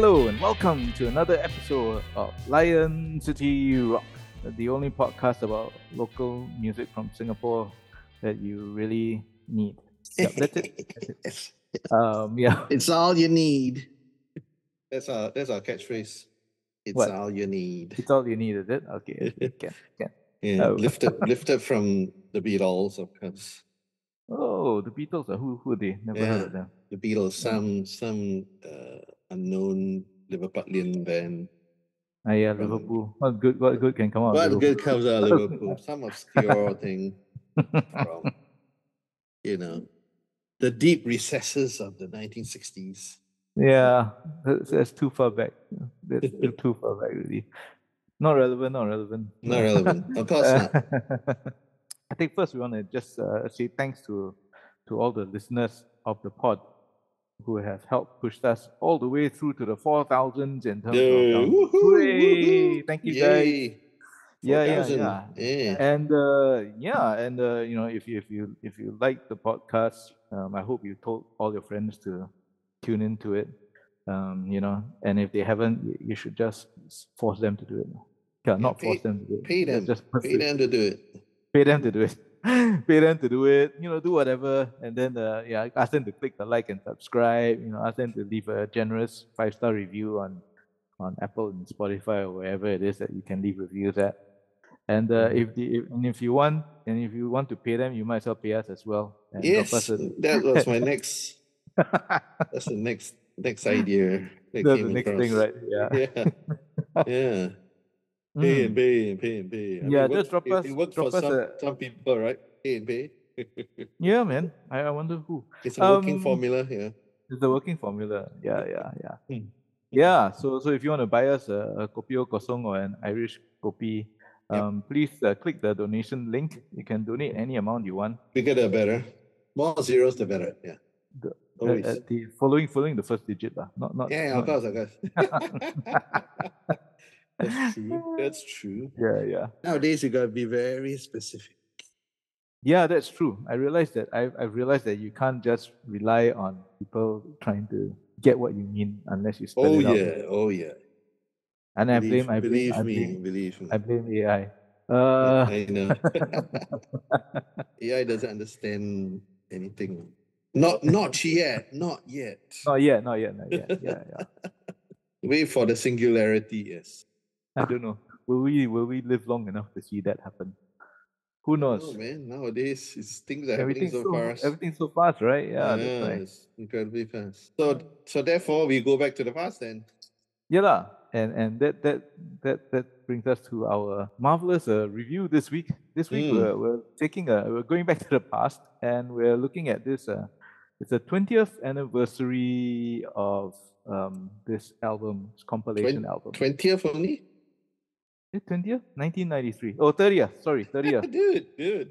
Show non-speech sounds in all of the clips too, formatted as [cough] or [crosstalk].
Hello and welcome to another episode of Lion City Rock, the only podcast about local music from Singapore that you really need. Yep, [laughs] that's it. it's, Um, yeah, it's all you need. That's our that's our catchphrase. It's What? all you need. it's all you need, is it? Okay, okay, [laughs] can, can. Yeah, Oh. lifted [laughs] lifted from the Beatles, of course. Oh, the Beatles. uh, Who who are they? Never heard of them. The Beatles, some some uh, unknown Liverpudlian band. Ah, yeah, From- Liverpool. What good? What good can come out? What good comes out of Liverpool? [laughs] Some obscure thing from you know the deep recesses of the 1960s. Yeah, that's, that's too far back. That's too, [laughs] too far back, really. Not relevant. Not relevant. Not relevant. Of course not. [laughs] I think first we want to just uh, say thanks to to all the listeners of the pod who have helped push us all the way through to the four thousands in terms Yeah, of woohoo. Thank you guys. Yay. Yeah, yeah, yeah. Yeah. And uh, yeah, and uh, you know, if you if you if you like the podcast, um, I hope you told all your friends to tune into it. Um, you know, and if they haven't, you, should just force them to do it. Yeah, not force them to do it. Pay just- them. Just Pay them to do it. pay them to do it. [laughs] pay them to do it. You know, do whatever, and then uh, yeah, ask them to click the like and subscribe. You know, ask them to leave a generous five star review on on Apple and Spotify or wherever it is that you can leave reviews at. And uh, if the if, and if you want and if you want to pay them, you might as well pay us as well. And Yes, that was my next. [laughs] That's the next next idea. that That's the next thing, right? Yeah. [laughs] Yeah, yeah. Pay and Mm. pay and pay and pay. I Yeah, just worked- drop it, us- It worked for some a- some people, right? Pay and pay. [laughs] Yeah, man. I, I wonder who. it's a working Um, formula. Yeah. It's the working formula. Yeah, yeah, yeah. [laughs] Hmm. Yeah. So, so if you want to buy us a, a kopi o kosong or an Irish kopi, Yep. um, please uh, click the donation link. You can donate any amount you want. Bigger the better. More zeros the better. Yeah. The- Uh, Always. uh, the following, following the first digit, lah. Not, not. yeah, not- of course, of course. [laughs] That's [laughs] true. That's true. Yeah, yeah, Nowadays, you gotta be very specific. yeah. That's true. I realized that. I've, I've realized that you can't just rely on people trying to get what you mean unless you spell Oh it out. Oh yeah, oh yeah. And I Believe, blame, I blame, believe I me, believe me. I blame AI. Uh, I know. [laughs] [laughs] AI doesn't understand anything. Not not yet. Not yet. not yet, not yet, not yet. Yeah, yeah. Wait for the singularity, yes. I don't know. Will we will we live long enough to see that happen? Who knows? Man, nowadays it's things are happening so, so fast. everything's so fast, right? Yeah, that's right. it's incredibly fast. So so therefore we go back to the past then. Yeah. And and that that that that brings us to our marvelous uh, review this week. This week Mm. we're, we're taking a we're going back to the past and we're looking at this. Uh, it's the twentieth anniversary of um this album, this compilation album. Twentieth only? Twentieth, nineteen ninety three. Oh, 30th. Sorry, thirtieth. [laughs] dude, dude.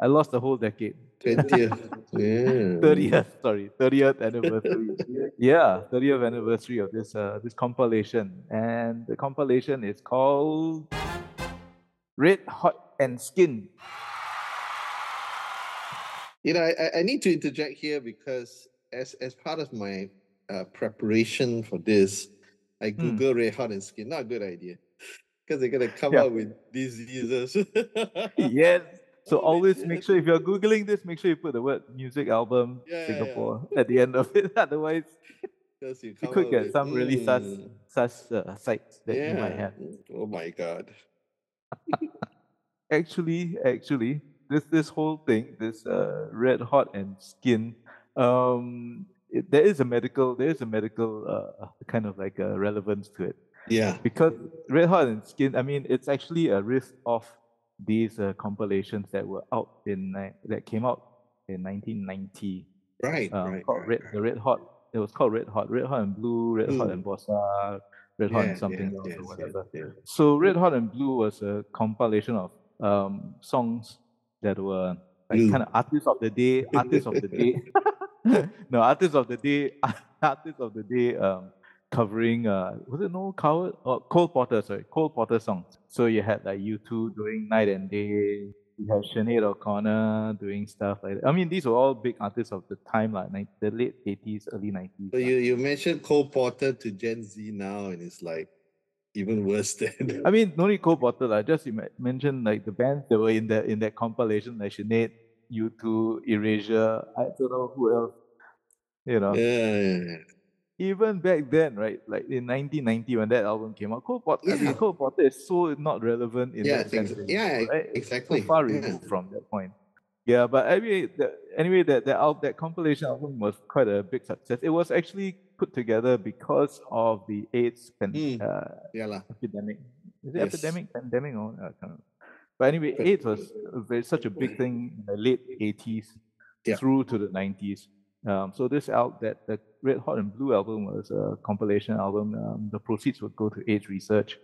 I lost the whole decade. Twentieth. [laughs] yeah. 30th, sorry, 30th anniversary. yeah, 30th anniversary of this uh, this compilation. And the compilation is called Red Hot and Skin. You know, I, I- I need to interject here because as as part of my uh, preparation for this, I Hmm. Google Red Hot and Skin. Not a good idea. Because they're gonna come Yeah. up with these diseases. yes. [laughs] So always make sure if you're Googling this, make sure you put the word music album Yeah, yeah, yeah. Singapore at the end of it. [laughs] Otherwise, you you could get with, some really sus, mm, sus uh, sites that yeah. you might have. Oh my god. [laughs] actually actually this this whole thing this uh, red hot and skin um it, there is a medical there is a medical uh, kind of like a relevance to it Yeah. because red hot and skin i mean it's actually a riff of these uh, compilations that were out in ni- that came out in 1990 Right. um, right. called right, red right. the red hot it was called red hot red hot and blue red hot and bossa red hot and something yeah, else yes, or yes, whatever yeah. so Red Hot and Blue was a compilation of um, songs that were like kind of artists of the day, artists of the day. [laughs] [laughs] no, artists of the day, [laughs] artists of the day um, covering uh was it Noel Coward or Cole Porter, sorry, Cole Porter songs. So you had like U2 doing Night and Day, you have Sinead O'Connor doing stuff like that. I mean, these were all big artists of the time, like the late 80s, early 90s. So you, you mentioned Cole Porter to Gen Z now, and it's like even worse [laughs] than. I mean, no need Cole Porter, like, just you mentioned like the bands that were in that in that compilation, like Sinead, U2, Erasure, I don't know who else. You know. Yeah, even back then, right, like in 1990 when that album came out, Cole Porter, Yeah. I mean, Cole Porter is so not relevant in Yeah, that sense. ex- yeah, right? exactly, So far yeah. removed from that point. Yeah, but anyway, the, anyway, that that, al- that compilation album was quite a big success. It was actually put together because of the AIDS pan- Mm. uh, Yeah, epidemic. Is it Yes. epidemic, pandemic, or can't. But anyway, AIDS was very, such a big thing in the late 80s Yeah. through to the 90s. Um, so this out that the Red Hot and Blue album was a compilation album. Um, the proceeds would go to AIDS research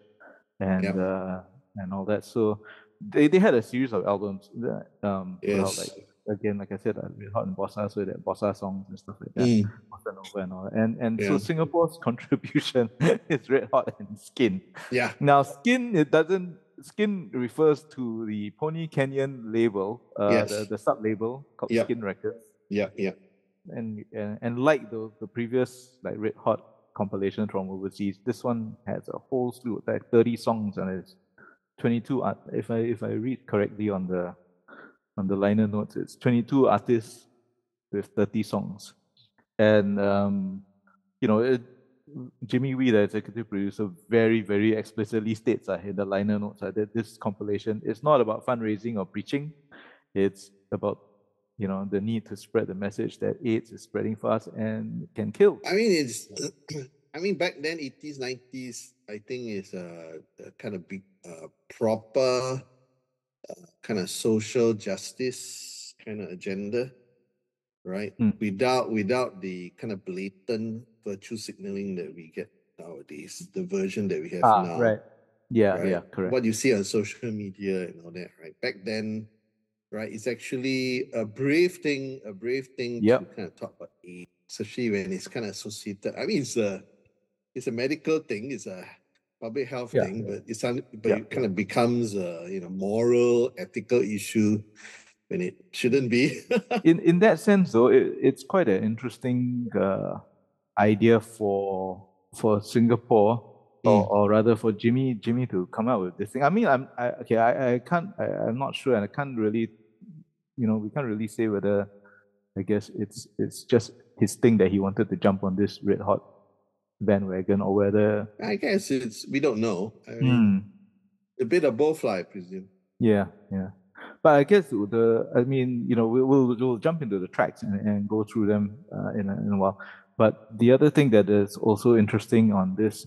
and Yep. uh, and all that. So they, they had a series of albums that um out, Yes. like again, like I said, uh, Red Hot and Bossa, so that Bossa songs and stuff like that. Mm. Bossa Nova and all that. And and so Singapore's [laughs] contribution [laughs] is Red Hot and Skin. Yeah. Now, Skin it doesn't. Skin refers to the Pony Canyon label, uh, Yes. the, the sub label called Yeah. Skin Records, Yeah, yeah. And, and and like the the previous like Red Hot compilation from overseas, this one has a whole slew, like thirty songs, and it's twenty two. Art, if I if I read correctly on the on the liner notes, it's twenty two artists with thirty songs, and um, you know it, Jimmy Wee, the executive producer, very, very explicitly states uh, in the liner notes uh, that this compilation is not about fundraising or preaching. It's about, you know, the need to spread the message that AIDS is spreading fast and can kill. I mean, it's. [clears throat] I mean, back then, eighties, nineties. I think is a, a kind of big, uh, proper, uh, kind of social justice kind of agenda, right? Mm. Without without the kind of blatant virtue signaling that we get nowadays, the version that we have Ah, now. right. Yeah, right? yeah, correct. What you see on social media and all that, right? Back then, right, it's actually a brave thing, a brave thing Yep. to kind of talk about AIDS, especially when it's kind of associated. I mean, it's a it's a medical thing, it's a public health Yeah, thing, but it's un, but Yeah, it kind of becomes a you know moral, ethical issue when it shouldn't be. [laughs] in in that sense though it, it's quite an interesting uh, idea for for singapore or, Mm. or rather for jimmy jimmy to come out with this thing i mean i'm I, okay i, I can't I, i'm not sure and i can't really you know we can't really say whether i guess it's it's just his thing that he wanted to jump on this red hot bandwagon or whether I guess it's we don't know. I mean, Hmm. a bit of both, I presume. Yeah, yeah. But I guess the, I mean, you know, we'll, we'll, we'll jump into the tracks and, and go through them uh, in, a, in a while. But the other thing that is also interesting on this,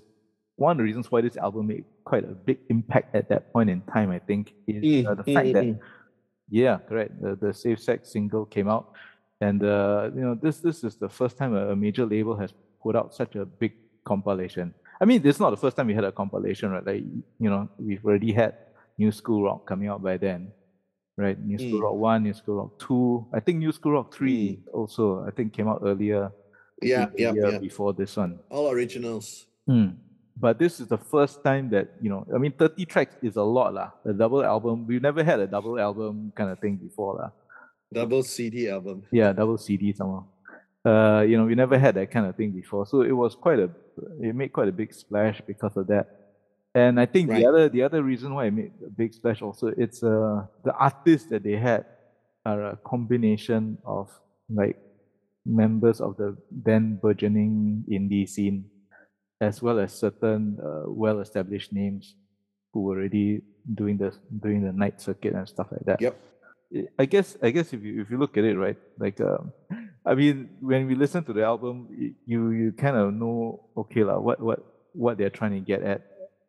one of the reasons why this album made quite a big impact at that point in time, I think, is uh, the Mm, fact mm, that, mm. yeah, correct, the, the Safe Sex single came out. And, uh, you know, this, this is the first time a, a major label has put out such a big compilation. I mean, it's not the first time we had a compilation, right? Like, you know, we've already had New School Rock coming out by then, right? New School Mm. Rock 1, New School Rock 2. I think New School Rock 3 also, I think, came out earlier. Yeah, yeah, yeah. Before this one. All originals. Mm. But this is the first time that, you know, I mean, 30 tracks is a lot, lah. A double album. We've never had a double album kind of thing before, lah. Double CD album. Yeah, double CD somehow. Uh, you know, we never had that kind of thing before, so it was quite a, it made quite a big splash because of that. And I think Right. the other, the other reason why it made a big splash also, it's uh the artists that they had are a combination of like members of the then burgeoning indie scene, as well as certain uh, well-established names who were already doing the doing the night circuit and stuff like that. Yep. I- guess I guess if you if you look at it right, like um, I mean, when we listen to the album, you you kind of know okay lah what what what they're trying to get at.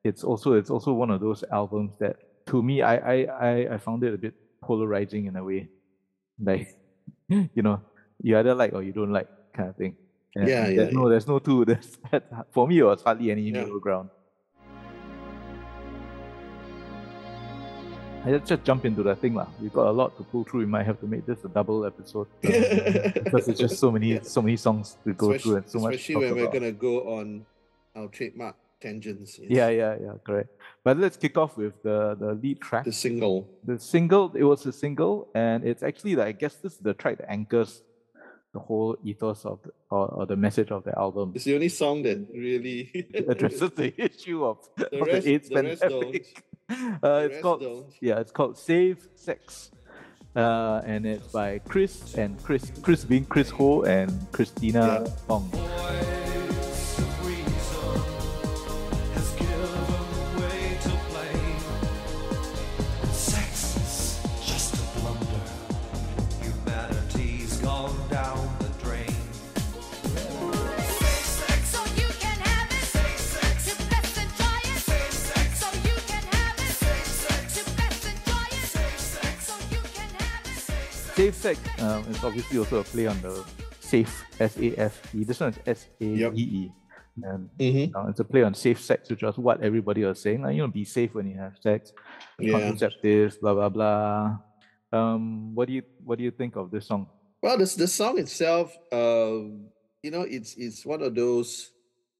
It's also it's also one of those albums that to me I I I, I found it a bit polarizing in a way, like [laughs] you know you either like or you don't like kind of thing. And Yeah, yeah, There's no there's no two. [laughs] There's for me it was hardly any Yeah. middle ground. I just, jump into the thing lah. We've got a lot to pull through. We might have to make this a double episode [laughs] because it's just so many Yeah. so many songs to go through and so much. especially when we're gonna go on our trademark tangents. yes. Yeah, yeah, yeah, correct. But let's kick off with the the lead track. The single. The single, it was a single, and it's actually I guess this is the track that anchors the whole ethos of the, or, or the message of the album. It's the only song that really addresses the [laughs] issue of, The of rest- the AIDS the pandemic. [laughs] Uh, it's called don't. yeah, it's called Save Sex, uh, and it's by Chris and Chris. Chris being Chris Ho and Christina Yeah. Ong. Safe sex. Safe um, is obviously also a play on the safe S A F E. This one is S A E E. And Mhm. uh, it's a play on safe sex, which was what everybody was saying. Like, you know, be safe when you have sex. Yeah. Contraceptives, blah blah blah. Um, what do you what do you think of this song? Well, this the song itself, um, you know, it's it's one of those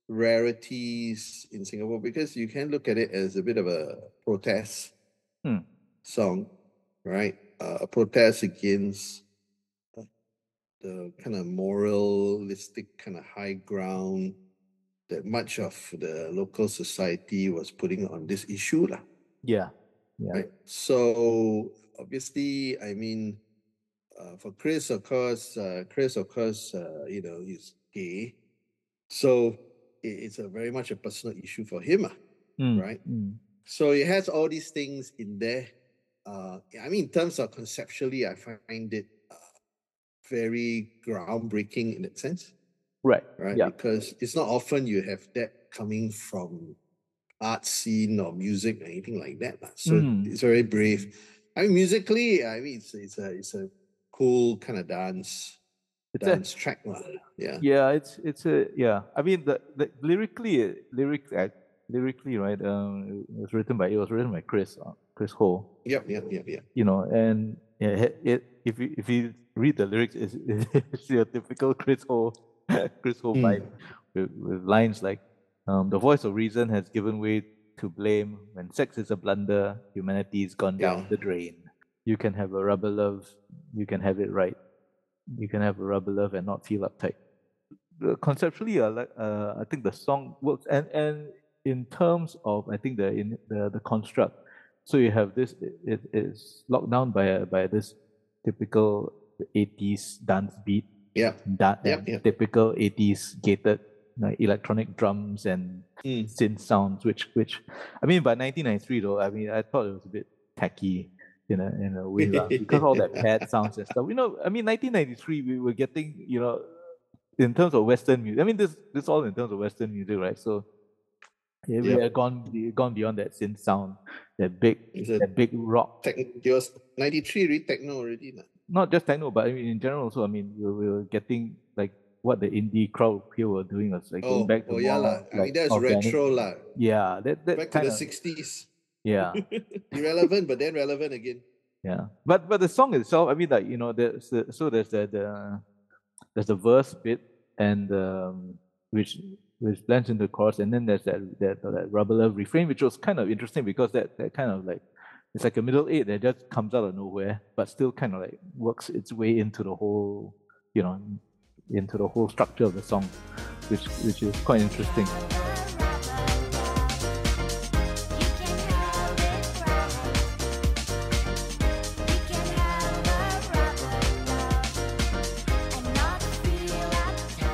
rarities in Singapore because you can look at it as a bit of a protest Hmm. song, right? Uh, a protest against uh, the kind of moralistic kind of high ground that much of the local society was putting on this issue, lah. Yeah, yeah, Right. So obviously, I mean, uh, for Chris, of course, uh, Chris, of course, uh, you know, he's gay, so it's a very much a personal issue for him, Mm, right? mm. So it has all these things in there. Uh, I mean, in terms of conceptually, I find it uh, very groundbreaking in that sense Right. right? Yeah. Because it's not often you have that coming from art scene or music or anything like that. So Mm. it's very brave. I mean, musically, I mean, it's, it's a it's a cool kind of dance It's a, dance track. Yeah. yeah, it's it's a yeah. I mean the, the lyrically lyric lyrically right. Um, it was written by it was written by Chris uh, Chris Ho. Yep. Yep. Yep. Yep. You know, and it, it if you if you read the lyrics, it's, [laughs] it's your typical Chris Ho [laughs] Chris Ho Mm. vibe with, with lines like, um, "The voice of reason has given way to blame. When sex is a blunder, humanity's gone down the drain. You can have a rubber love, you can have it right. You can have a rubber love and not feel uptight." Conceptually, I like. Uh, I think the song works, and and in terms of, I think the in the the construct. So you have this. It, is locked down by by this typical 80s dance beat Yeah. that Yep, yep. typical 80s gated like electronic drums and Mm. synth sounds which which i mean by 1993 though i mean i thought it was a bit tacky in a in a way because all that pad [laughs] sounds and stuff you know i mean 1993 we were getting you know in terms of western music i mean this this all in terms of western music right so yeah, we Yep. had gone gone beyond that synth sound that big It's that big rock tech, it was 93 really techno already. lah. not just techno, but I mean in general also. I mean we were, we were getting like what the indie crowd here were doing was like Oh, going back to oh yeah, more, lah. I mean, that's organic- retro, lah. Yeah, that that Back to the 60s. yeah [laughs] Irrelevant, but then relevant again. yeah. But but the song itself, I mean like you know there's the, so there's the, the there's the verse bit and um, which which blends into the chorus, and then there's that that that rubber love refrain, which was kind of interesting because that that kind of like it's like a middle eight that just comes out of nowhere, but still kind of like works its way into the whole, you know, into the whole structure of the song, which which is quite interesting.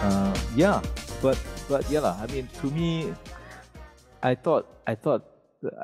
Uh, yeah, but but yeah. I mean, to me, I thought I thought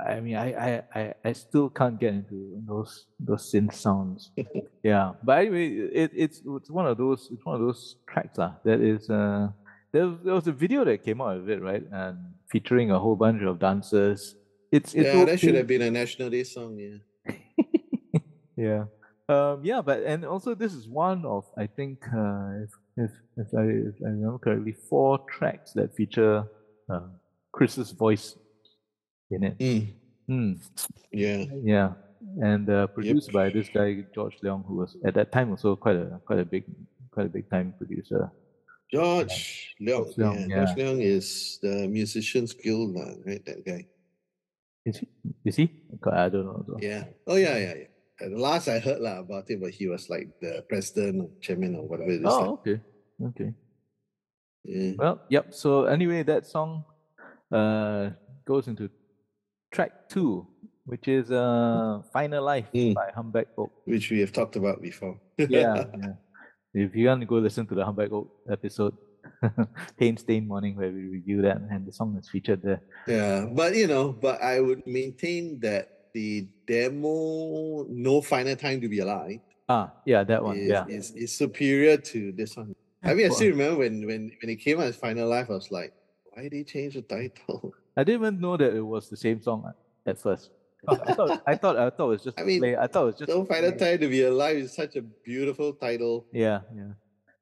I mean I I I, still can't get into those those synth sounds. [laughs] yeah, but anyway, it, it's it's one of those it's one of those tracks lah that is uh there, was- there was a video that came out of it right and featuring a whole bunch of dancers. It's it's yeah, that should have been a National Day song. Yeah. [laughs] yeah. Um, yeah, but and also this is one of I think uh, if, if if I if I remember correctly, four tracks that feature uh, Chris's voice in it. Mm, Hmm. yeah. Yeah, and uh, produced by this guy George Leong, who was at that time also quite a quite a big quite a big time producer. George Leong. George Leong, yeah, George Leong is the musician's guild, right? That guy. Is he? Is he? I don't know. Yeah. Oh yeah, yeah, yeah. The last I heard lah about it, but he was like the president or chairman or whatever it is. Oh, lah. okay. Okay. Yeah. Well, yep. So anyway, that song uh goes into track two, which is uh Final Life Mm. by Humpback Oak. Which we have talked about before. Yeah, [laughs] yeah. If you want to go listen to the Humpback Oak episode, [laughs] Pain Stain Morning, where we review that, and the song is featured there. Yeah, but you know, but I would maintain that the demo "No Final Time to Be Alive" Ah, yeah, that one. is, yeah. is is superior to this one. I mean, I still remember when when when it came out as "Final Life," I was like, why did they change the title? [laughs] I didn't even know that it was the same song at- at first. [laughs] I thought I thought I thought it was just I mean, play. I thought it was just a "No Final play. Time to Be Alive" is such a beautiful title. Yeah, yeah.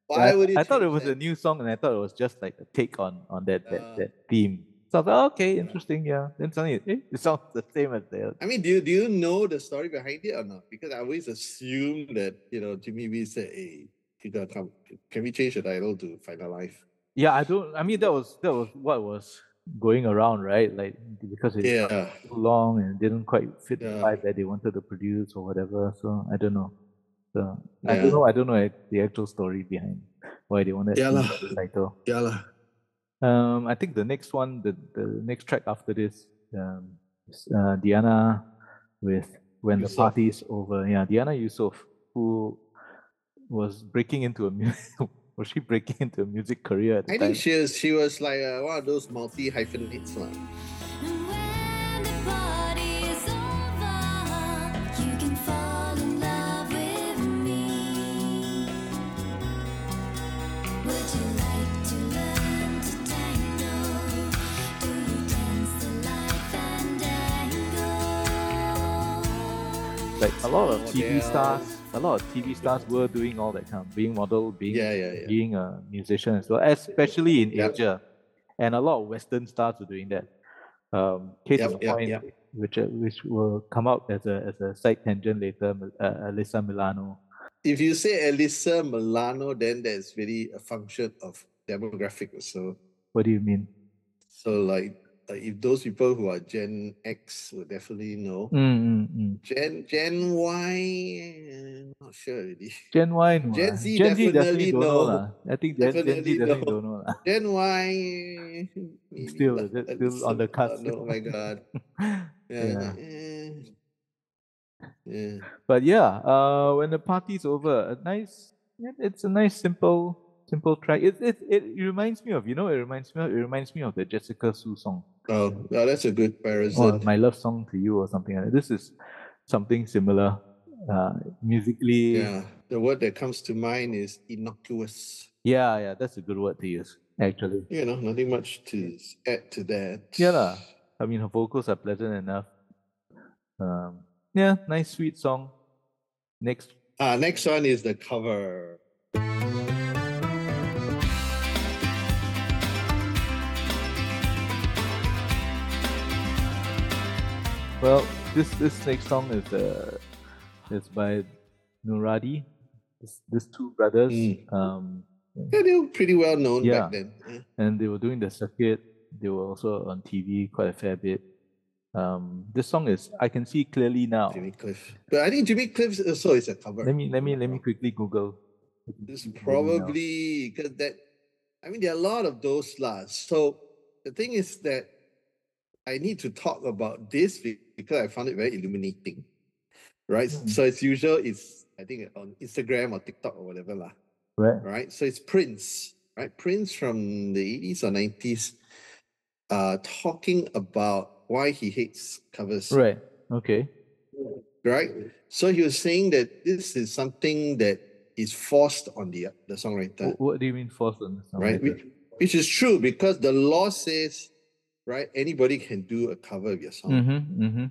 Why I, would you I thought it change was a new song, and I thought it was just like a take on on that that, Uh, that theme. So I okay, interesting, yeah. Then suddenly, eh, it sounds the same as the. I mean, do you do you know the story behind it or not? Because I always assume that you know Jimmy B said, "Hey, you gotta come. Can we change the title to Final Life?" Yeah, I don't. I mean, that was that was what was going around, right? Like because it's Yeah, too long and it didn't quite fit the Yeah. vibe that they wanted to produce or whatever. So I don't know. So I don't know. I don't know the actual story behind why they wanted Yeah to change the title. yeah. Um, I think the next one, the, the next track after this, um, is, uh, Diana with When the Yusof. Party's Over. Yeah, Diana Yusof, who was breaking into a music, [laughs] was she breaking into a music career at the I time? think she was she was like uh, one of those multi hyphenates lah. Like a lot of TV stars, a lot of TV stars were doing all that kind of being model, being Yeah, yeah, yeah. being a musician as well, especially in Yep. Asia. And a lot of Western stars were doing that. Um, case Yep, in yep, point, yep. which uh, which will come out as a as a side tangent later, uh, Alyssa Milano. If you say Alyssa Milano, then that's really a function of demographic. So What do you mean? so like, like if those people who are Gen X would definitely know. Mm, mm, mm. Gen Gen Y, eh, not sure already. [laughs] Gen Y, no Gen. Z Gen Z definitely definitely know. know. I think Gen, Gen Z Definitely definitely know. don't know. lah. [laughs] Gen Y, maybe Still, but still on the cusp? Oh my god. [laughs] Yeah. Yeah. eh, yeah. But yeah, uh, when the party's over, a nice, it's a nice simple, simple track. It, it it reminds me of you know it reminds me of, it reminds me of the Jessica Su song, Oh, that's a good or my love song to you or something. like that. This is something similar, uh, musically. Yeah. The word that comes to mind is innocuous. yeah, yeah, that's a good word to use actually. You know, nothing much to add to that. Yeah, lah. I mean, her vocals are pleasant enough. Um, yeah, nice sweet song. Next, Ah, next one is the cover. Well, this this next song is uh is by Nuradi. This, these two brothers. Mm. Um, Yeah, they were pretty well known Yeah. back then. Yeah. and they were doing the circuit. They were also on TV quite a fair bit. Um, this song is I can see clearly now. Jimmy Cliff. But I think Jimmy Cliff also is a cover. Let me let me let me quickly Google. This Clearly probably because that I mean there are a lot of those last. So the thing is that I need to talk about this because I found it very illuminating. Right? Hmm. So as usual, it's I think on Instagram or TikTok or whatever. lah. right. right? So it's Prince, right? Prince from the 80s or 90s, uh, talking about why he hates covers, Right. Okay. right? So he was saying that this is something that is forced on the the songwriter, What, do you mean forced on the song? right? Which, which is true because the law says, right, anybody can do a cover of your song, Mm-hmm. Mm-hmm.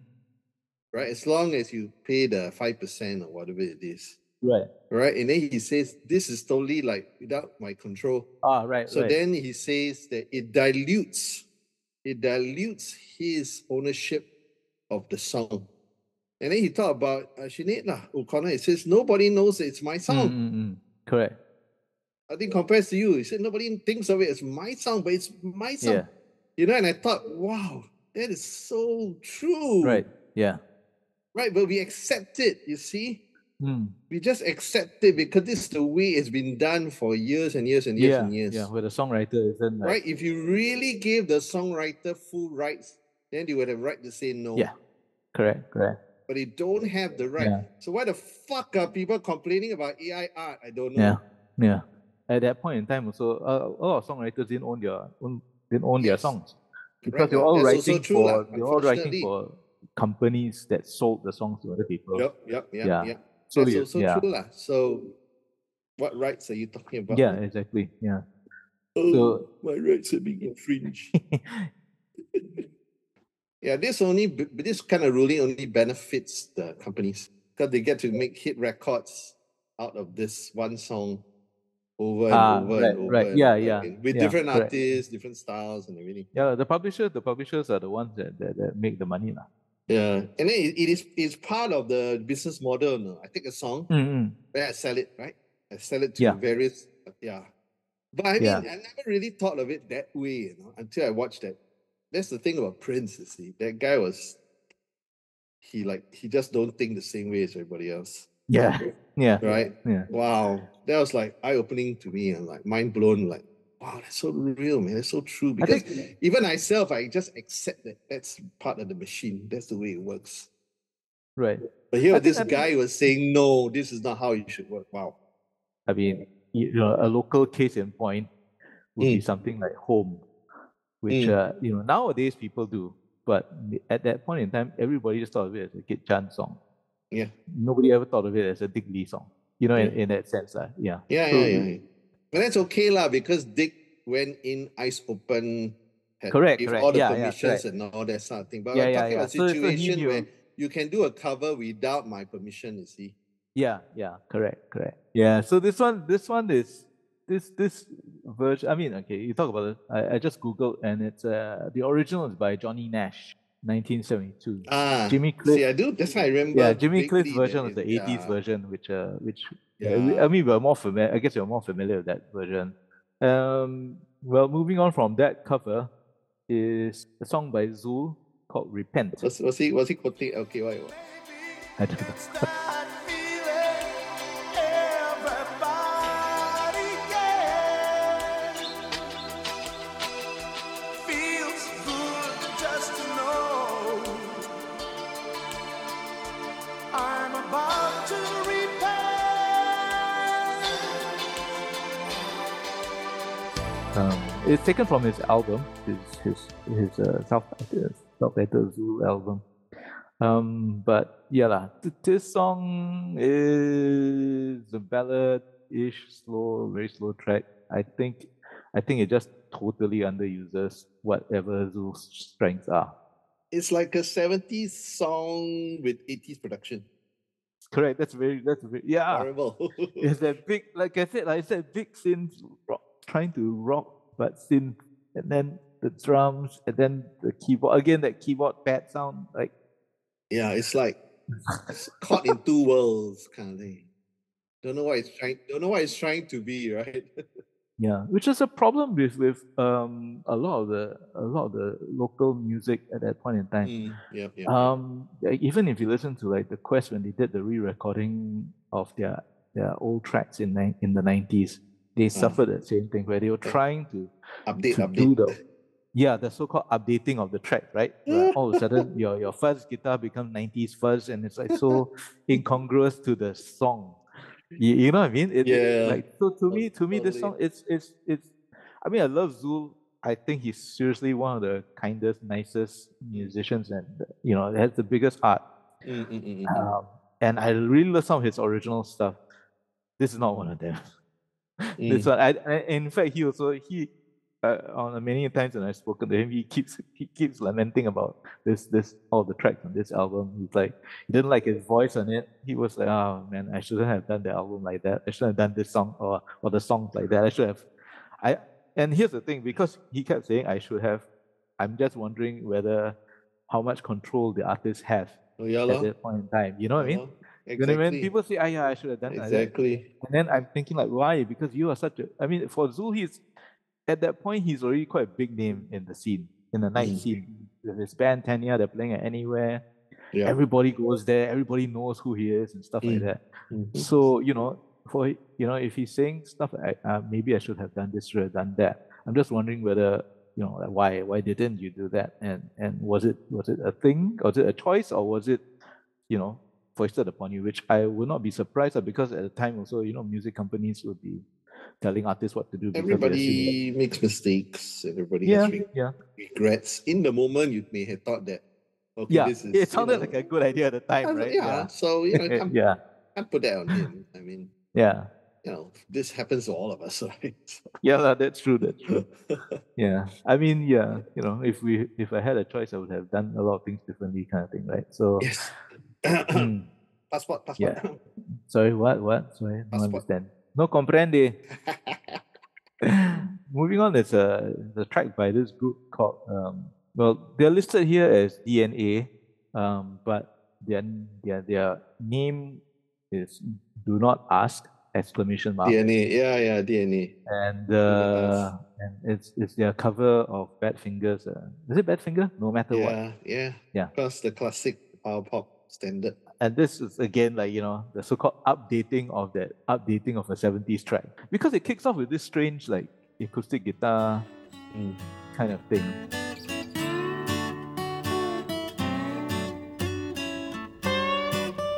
right? As long as you pay the 5% or whatever it is. Right. Right. And then he says, This is totally like without my control. Ah, right. So right. then he says that it dilutes, it dilutes his ownership of the song. And then he talked about uh, Sinead lah, O'Connor. It says nobody knows it's my song. mm, mm. Correct. I think compares to you. He said nobody thinks of it as my song, but it's my song. Yeah. You know, and I thought, wow, that is so true. Right. Yeah. Right. But we accept it, you see? Mm. We just accept it because this is the way it's been done for years and years and years Yeah. and years. Yeah. Where the songwriter isn't like, Right? If you really gave the songwriter full rights, then they would have right to say no. Yeah. correct. Correct. But they don't have the right. Yeah. So why the fuck are people complaining about AI art? I don't know. Yeah. Yeah. At that point in time, also, uh, a lot of songwriters didn't own their own, didn't own their songs because Right, they're all that's writing true for they're all writing for companies that sold the songs to other people. Yep, yep, yep, Yeah. yep. So That's also yeah. true lah. So what rights are you talking about? Yeah, exactly. Yeah. Oh, so- my rights are being infringed. [laughs] Yeah, this only this kind of ruling only benefits the companies because they get to make hit records out of this one song over and Ah, over right, and over. right. and Yeah, yeah, again, with yeah, different artists, different styles, and everything. yeah, the publisher, the publishers are the ones that, that, that make the money. lah. Yeah, and then it, it is it's part of the business model. No? I take a song, Mm-mm. then I sell it, right? I sell it to Yeah. various, yeah. But I mean, Yeah. I never really thought of it that way, you know, until I watched that. That's the thing about Prince, you see. That guy was, he like, he just don't think the same way as everybody else, Yeah, yeah, right? yeah. Wow, that was like eye opening to me and like mind blown. Like, wow, that's so real, man. That's so true. Because think even myself, I just accept that that's part of the machine. That's the way it works. right. But here, I think- this I think- guy was saying, no, this is not how it should work. Wow. I mean, you know, a local case in point would be Mm. something like home, which Mm. uh, you know nowadays people do, but at that point in time, everybody just thought of it as a Kit Chan song. Yeah. Nobody ever thought of it as a Dick Lee song. You know, in, Yeah. in that sense, uh, yeah. Yeah, So yeah, yeah. yeah. But that's okay lah because Dick went in eyes open, had Correct, give correct. all the Yeah, yeah, permissions correct. and all that sort of thing. But Yeah, we're yeah, talking yeah. about So- so he situation where you can do a cover without my permission. You see. Yeah, yeah, correct, correct. Yeah, so this one, this one is this this version. I mean, okay, you talk about it. I, I just googled, and it's uh the original is by Johnny Nash, 1972. Ah, Jimmy Cliff. See, I do. That's why I remember. yeah, Jimmy Cliff's version was it- the 80s version, which uh, which yeah, Yeah. I mean we're more familiar. I guess you're more familiar with that version. Um, well, moving on from that cover is a song by Zul called "Repent." Was, was he was he quoting? Okay, why? why? [laughs] I don't know. It's taken from his album, his his his uh, self self-titled Zulu album. Um, but yeah, th- this song is a ballad-ish, slow, very slow track. I think, I think it just totally underuses whatever Zulu's strengths are. It's like a 70s song with 80s production. Correct. That's very. That's very. Yeah. Horrible. It's that big, like I said, like I said, big synth rock, trying to rock, but synth, and then the drums, and then the keyboard. Again, that keyboard pad sound, like yeah, it's like it's [laughs] caught in two worlds kind of thing. Don't know what it's trying. Don't know what it's trying to be, right? [laughs] yeah, which is a problem with with um a lot of the a lot of the local music at that point in time. Mm, yep, yep. Um, even if you listen to like the Quest when they did the re-recording of their their old tracks in in the nineties, they suffered the same thing where they were trying to update, to update. do the yeah the so-called updating of the track right? Where all of a sudden your your fuzz guitar becomes 90s first and it's like so [laughs] incongruous to the song. You, you know what i mean? It, Yeah. like so to me to me this song it's it's it's i mean i love zul. I think he's seriously one of the kindest nicest musicians and you know has the biggest heart. Mm, mm, mm, mm. um, and i really love some of his original stuff. This is not one of them this Mm. one, I, I, in fact, he also he uh, on many times when I've spoken to him, he keeps he keeps lamenting about this this all the tracks on this album. He's like he didn't like his voice on it. He was like, oh man, I shouldn't have done the album like that. I shouldn't have done this song or or the songs like that. I should have. I and here's the thing, because he kept saying I should have. I'm just wondering whether how much control the artists have Oh, yeah, at that point in time. You know what I mean? Yeah, lor. You know, when exactly. people say, "Ah, yeah, I should have done like that," Exactly. and then I'm thinking like, why? Because you are such a. I mean, for Zul, he's at that point he's already quite a big name in the scene, in the night Mm. scene. With his band Tania, they're playing at anywhere. Yeah. Everybody goes there. Everybody knows who he is and stuff like Mm. that. Mhm. So you know, for you know, if he's saying stuff like, uh, maybe I should have done this, should have done that. I'm just wondering whether you know, why why didn't you do that? And and was it was it a thing? Was it a choice, or was it, you know, foisted upon you? Which I would not be surprised at because at the time also, you know, music companies would be telling artists what to do. Everybody makes mistakes. Everybody Yeah, has re- yeah, regrets. In the moment, you may have thought that, okay, yeah. this is. It you sounded know, like a good idea at the time, right? Yeah. So you know, yeah, [laughs] can't, yeah, can't put that on him. I mean, yeah. you know, this happens to all of us, [laughs] right? Yeah, that's true. That's true. [laughs] Yeah, I mean, yeah, you know, if we if I had a choice, I would have done a lot of things differently, kind of thing, right? So, yes. [clears throat] passport, passport. Yeah. sorry, what, what? Sorry, no Passport. understand. No comprende. [laughs] Moving on, there's a the track by this group called um, well, they're listed here as DNA, um, but their their their name is Do Not Ask exclamation mark, DNA. Yeah, yeah, DNA. and uh, and it's it's their cover of Badfinger's. Uh, is it Badfinger? No matter what. Yeah, yeah. Yeah. Plus the classic power pop standard. and this is again like you know the so-called updating of that updating of a 70s track because it kicks off with this strange like acoustic guitar Mm. kind of thing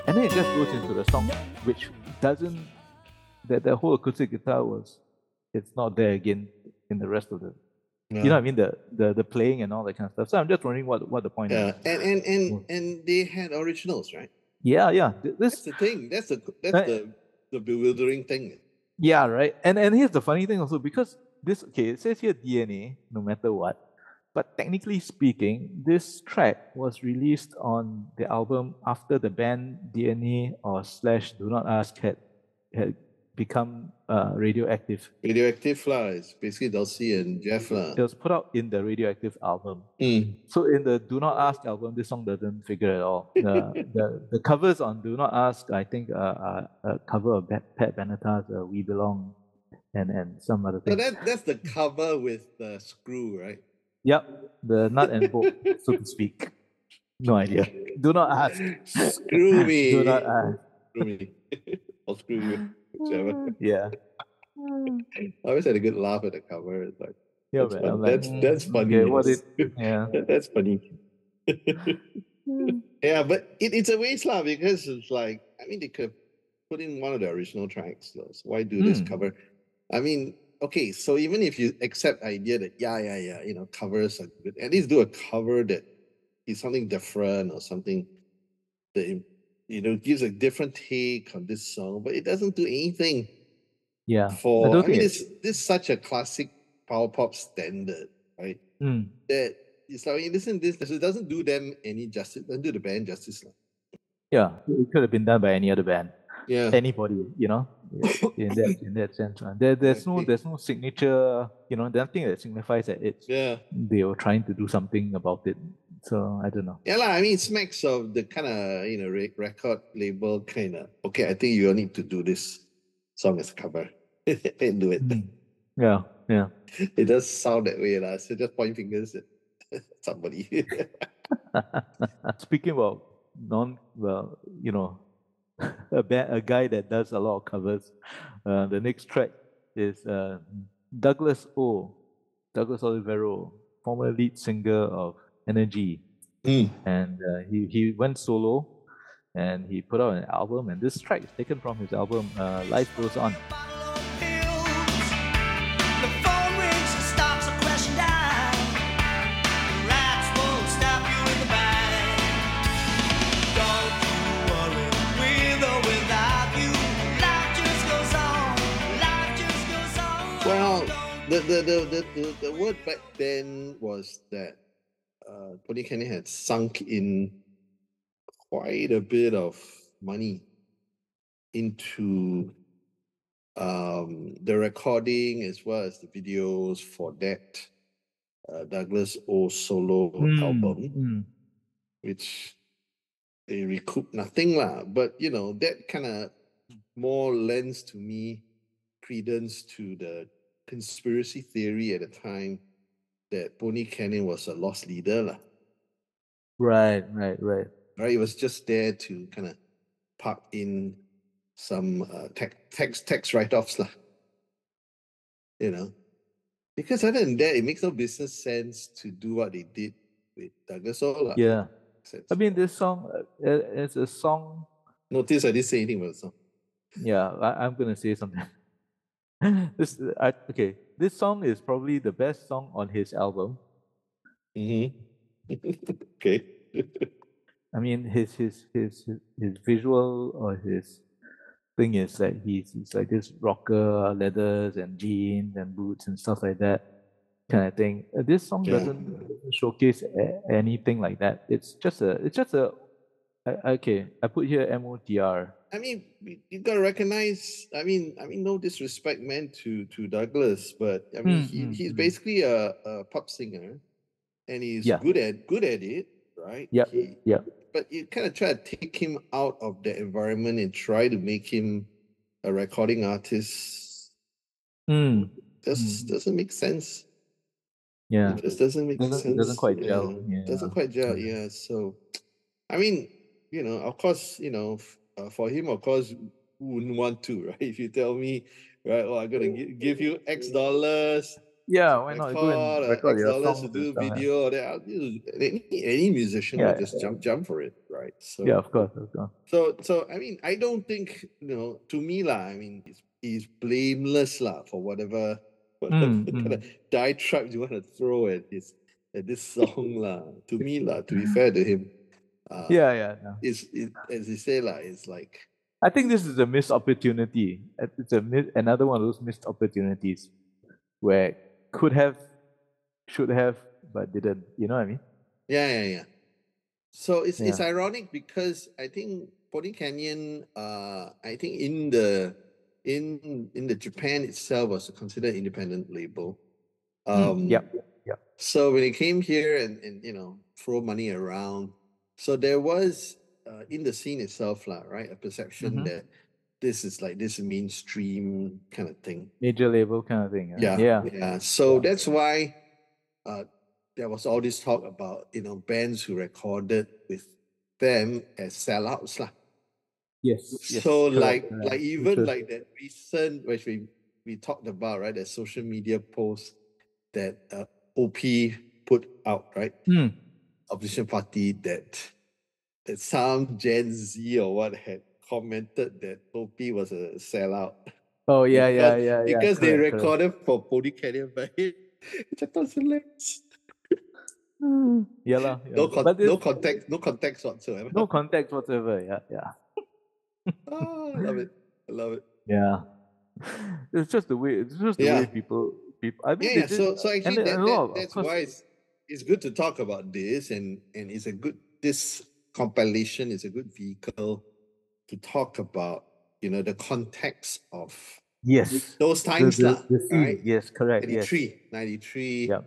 and then it just goes into the song which doesn't that the whole acoustic guitar was it's not there again in the rest of the you know what I mean the, the the playing and all that kind of stuff so I'm just wondering what what the point Yeah, is and and and and they had originals, right? yeah yeah this That's the thing. That's the that's the the bewildering thing. Yeah, right. And and here's the funny thing also because this okay, it says here DNA, no matter what. But technically speaking, this track was released on the album after the band DNA or slash Do Not Ask had had become uh, radioactive. Radioactive flies, basically Dulcie and Jeff. It was put out in the radioactive album. Mm. So in the Do Not Ask album, this song doesn't figure at all. The [laughs] the, the covers on Do Not Ask, I think, uh, are a cover of Pat Benatar's uh, We Belong and and some other So that that's the cover with the screw, right? Yep, the nut and bolt, so to speak. No idea. Do not ask. Screw me. [laughs] Do not ask. Screw me. [laughs] or screw you. Whichever. Yeah. I always had a good laugh at the cover. It's like Yeah, that's, man. fun- like, that's mm, [laughs] [laughs] that's funny. Okay, what yes. yeah. that's funny. yeah, but it, it's a waste lah because it's like I mean they could put in one of the original tracks. though, so why do this Hmm. cover? I mean, okay, so even if you accept idea that yeah, yeah, yeah, you know, covers are good, at least do a cover that is something different or something that you know gives a different take on this song, but it doesn't do anything Yeah. for. I, don't mean, think it- this this is such a classic power pop standard, right? Mm, that it's like listen this it doesn't do them any justice doesn't do the band justice yeah. It could have been done by any other band. yeah Anybody, you know, [coughs] in that in that sense. There, there's no there's no signature, you know, nothing that signifies that it's yeah they were trying to do something about it. So I don't know. yeah lah. I mean it smacks of the kind of you know re- record label kind of okay I think you all need to do this song as a cover [laughs] and do it Mm. Yeah, yeah. [laughs] it does sound that way lah. so just point fingers at [laughs] somebody Speaking about non, well, you know, a ba- a guy that does a lot of covers. Uh, the next track is uh, Douglas O. Douglas Olivero, former lead singer of Energy, Mm. and uh, he he went solo, and he put out an album. And this track is taken from his album uh, Life Goes On. bottle of pills. The phone rings and stocks are crashing down. The rats won't stop you in the bank. Don't you worry, with or without you. Life just goes on. Life just goes on. Well, the the, the the the the word back then was that uh, Tony Kenny had sunk in quite a bit of money into um, the recording as well as the videos for that uh, Douglas O solo album, Mm, which they recoup nothing lah. But you know that kind of more lends to me credence to the conspiracy theory at the time that Pony Canyon was a loss leader lah. Right, right, right. Right, it was just there to kind of park in some uh, tax tax tax write offs lah. You know, because other than that, it makes no business sense to do what they did with Douglas lah. Yeah. I mean, this song uh, it's a song. notice I didn't say anything about the song. Yeah, I, I'm gonna say something. [laughs] this, I, okay, this song is probably the best song on his album. Mm-hmm. [laughs] okay. I mean, his his his his, visual or his thing is like he's, he's like this rocker, leathers and jeans and boots and stuff like that kind of thing. Uh, this song Yeah. doesn't showcase a- anything like that. It's just a it's just a I- okay. I put here M O T R. I mean, you, gotta recognize. I mean, I mean, no disrespect meant to to Douglas, but I mean, Mm, he, mm, he's mm. basically a, a pop singer, and he's Yeah. good at good at it, right? Yeah, yeah. But you kind of try to take him out of the environment and try to make him a recording artist. Mm, Just Mm. doesn't make sense. yeah. It just doesn't make Doesn't- sense. doesn't quite gel, Doesn't quite gel. Yeah. Yeah. So, I mean, you know, of course, you know, uh, for him, of course, who wouldn't want to, [laughs] right? If you tell me, right, oh, I'm gonna gi- give you X dollars, Yeah, why not go and record, uh, X dollars to do yeah. video. Then any, any musician Yeah, will just jump jump for it, right? So, Yeah, of course, of course. so, so I mean, I don't think you know. To me, lah, I mean, he's, he's blameless, lah, for whatever [laughs] whatever Mm, kind of diatribe you want to throw at this at this [laughs] song, lah. To me, lah. To be fair to him, uh, Yeah, yeah, yeah. it's it, as you say, lah. It's like I think this is a missed opportunity. It's a another one of those missed opportunities where could have, should have, but didn't. You know what I mean? Yeah, yeah, yeah. So it's it's ironic because I think Pony Canyon, uh, I think in the in in the Japan itself was considered independent label. Um, Mm, yep, yep. So when it came here and and you know throw money around, so there was uh, in the scene itself, lah, right, a perception Mhm. that this is like this mainstream kind of thing. Major label kind of thing. uh, Yeah, yeah, yeah. So that's why uh, there was all this talk about you know bands who recorded with them as sellouts lah. yes. yes, so correct, like correct. like even Because- like that recent which we we talked about right that social media post that uh, OP put out right Hmm, opposition party that that some Gen Z or what had commented that OP was a sellout. Oh yeah, yeah, because- yeah, yeah. because they correct, correct. recorded for Pony Canyon, but which I thought was. Yeah, yeah. No, con- no context, no context whatsoever. no context whatsoever. Yeah, yeah, [laughs] oh, I love it. I love it. yeah. [laughs] It's just the way. It's just the way Yeah. people. People. I mean, Yeah, yeah. did- So, so actually, that, that- of that's course- why it's, it's good to talk about this, and and it's a good this compilation is a good vehicle to talk about you know the context of Yes. those times, the, lah, the scene, right? Yes, correct. Yes. 93, 93, Yep.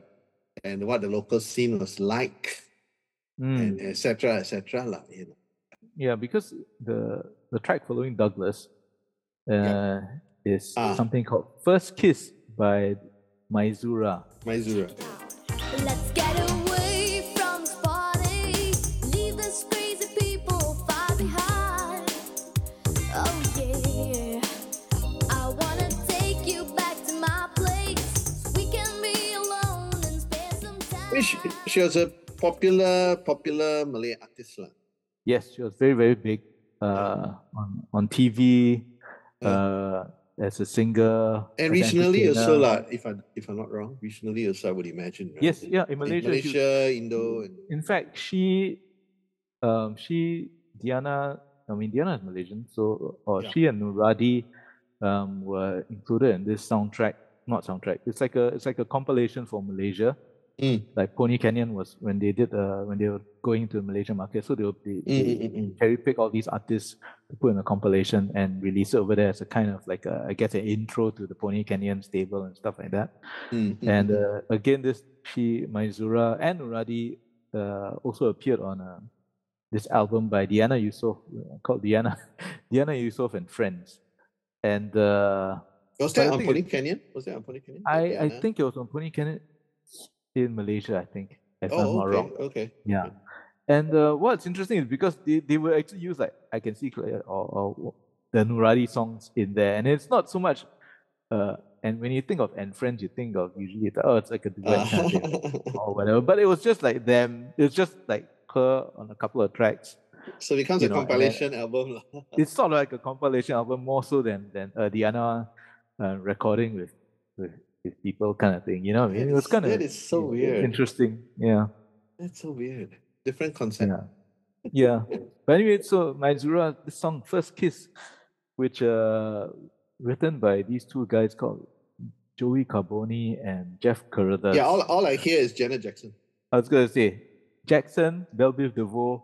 and what the local scene was like, Mm. and etc. etc. lah, you know. Yeah, because the the track following Douglas uh, is Ah. something called First Kiss by Maizurah. Maizurah. Let's get She, was a popular, popular Malay artist. lah. Yes, she was very very big uh, on on TV uh, as a singer. And regionally also, lah, if I if I'm not wrong, regionally also I would imagine. Right? Yes, yeah, in In Malaysia. she- Indo, and in fact, she, um, she, Diana, I mean, Diana is Malaysian, so, or Yeah. she and Nuradi um, were included in this soundtrack, not soundtrack, it's like a, it's like a compilation for Malaysia. Mm. Like Pony Canyon was when they did, uh, when they were going to the Malaysian market, so they, will- they, Mm, they mm, mm, mm. cherry pick all these artists to put in a compilation and release it over there as a kind of like, a, I guess, an intro to the Pony Canyon stable and stuff like that. Mm, mm, And uh, again, this she Maizurah and Nuradi uh, also appeared on uh, this album by Diana Yusof uh, called Diana [laughs] Diana Yusof and Friends, and uh, Was that on Pony Canyon? Was that on Pony Canyon? I I think it was on Pony Canyon in Malaysia. I think if I'm Oh, not okay. wrong. Okay. Yeah. And uh, what's interesting is because they, they will actually use like I can see clear or, or the Nuradi songs in there, and it's not so much. Uh, and when you think of and friends, you think of usually oh, it's like a duet kind of or whatever. But it was just like them. It was just like her on a couple of tracks. so it becomes You a know, compilation album. [laughs] It's sort of like a compilation album, more so than than uh, Diana uh, recording with, with people kind of thing. You know, what I mean, it was kind of that is so weird. interesting. Yeah. That's so weird. Different concept. Yeah. Yeah. But anyway, so Maizurah, this song, First Kiss, which uh written by these two guys called Joey Carbone and Jeff Carruthers. Yeah, all, all I hear is Janet Jackson. I was gonna say Jackson, Bell Biv DeVoe,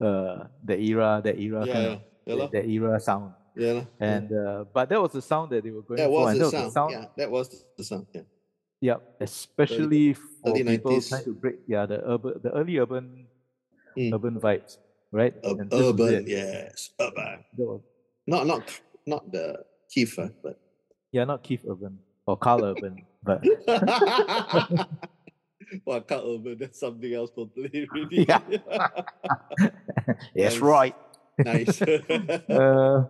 uh the era, that era Yeah, kind yeah. of Yeah, lah. that, that era sound. Yeah, And uh but that was the sound that they were going that for. was and the that sound. Yeah, that was the sound. Yeah. Yep, especially for early people 90s. trying to break yeah, the urban the early urban Mm. urban vibes, right? Ur- urban, yes, urban. That was Not not not the Kiefer, but Yeah, not Keith Urban or Karl Urban, but [laughs] well, Karl Urban, that's something else totally. [laughs] Really. Yeah. [laughs] yes, right. nice. Uh,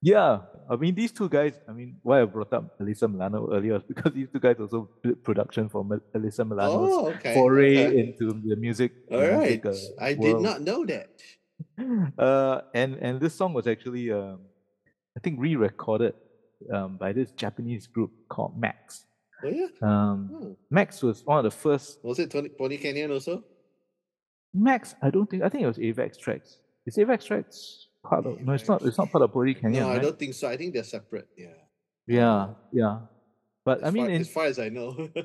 yeah, I mean these two guys. I mean, why I brought up Alyssa Milano earlier was [laughs] because these two guys also did production for Mel- Alyssa Milano's oh, okay. foray okay. into the music. All the right. music, uh, I did world. not know that. [laughs] Uh, and and this song was actually, um, I think, re-recorded um, by this Japanese group called Max. Oh yeah. Um, Oh. Max was one of the first Was it Tony, Pony Canyon also? Max, I don't think. I think it was Avex Trax. Is Avex Trax part of? No, it's not. It's not part of Pony Canyon, no, I right? don't think so. I think they're separate. Yeah. Yeah, yeah. But I mean, far, in, as far as I know, [laughs] I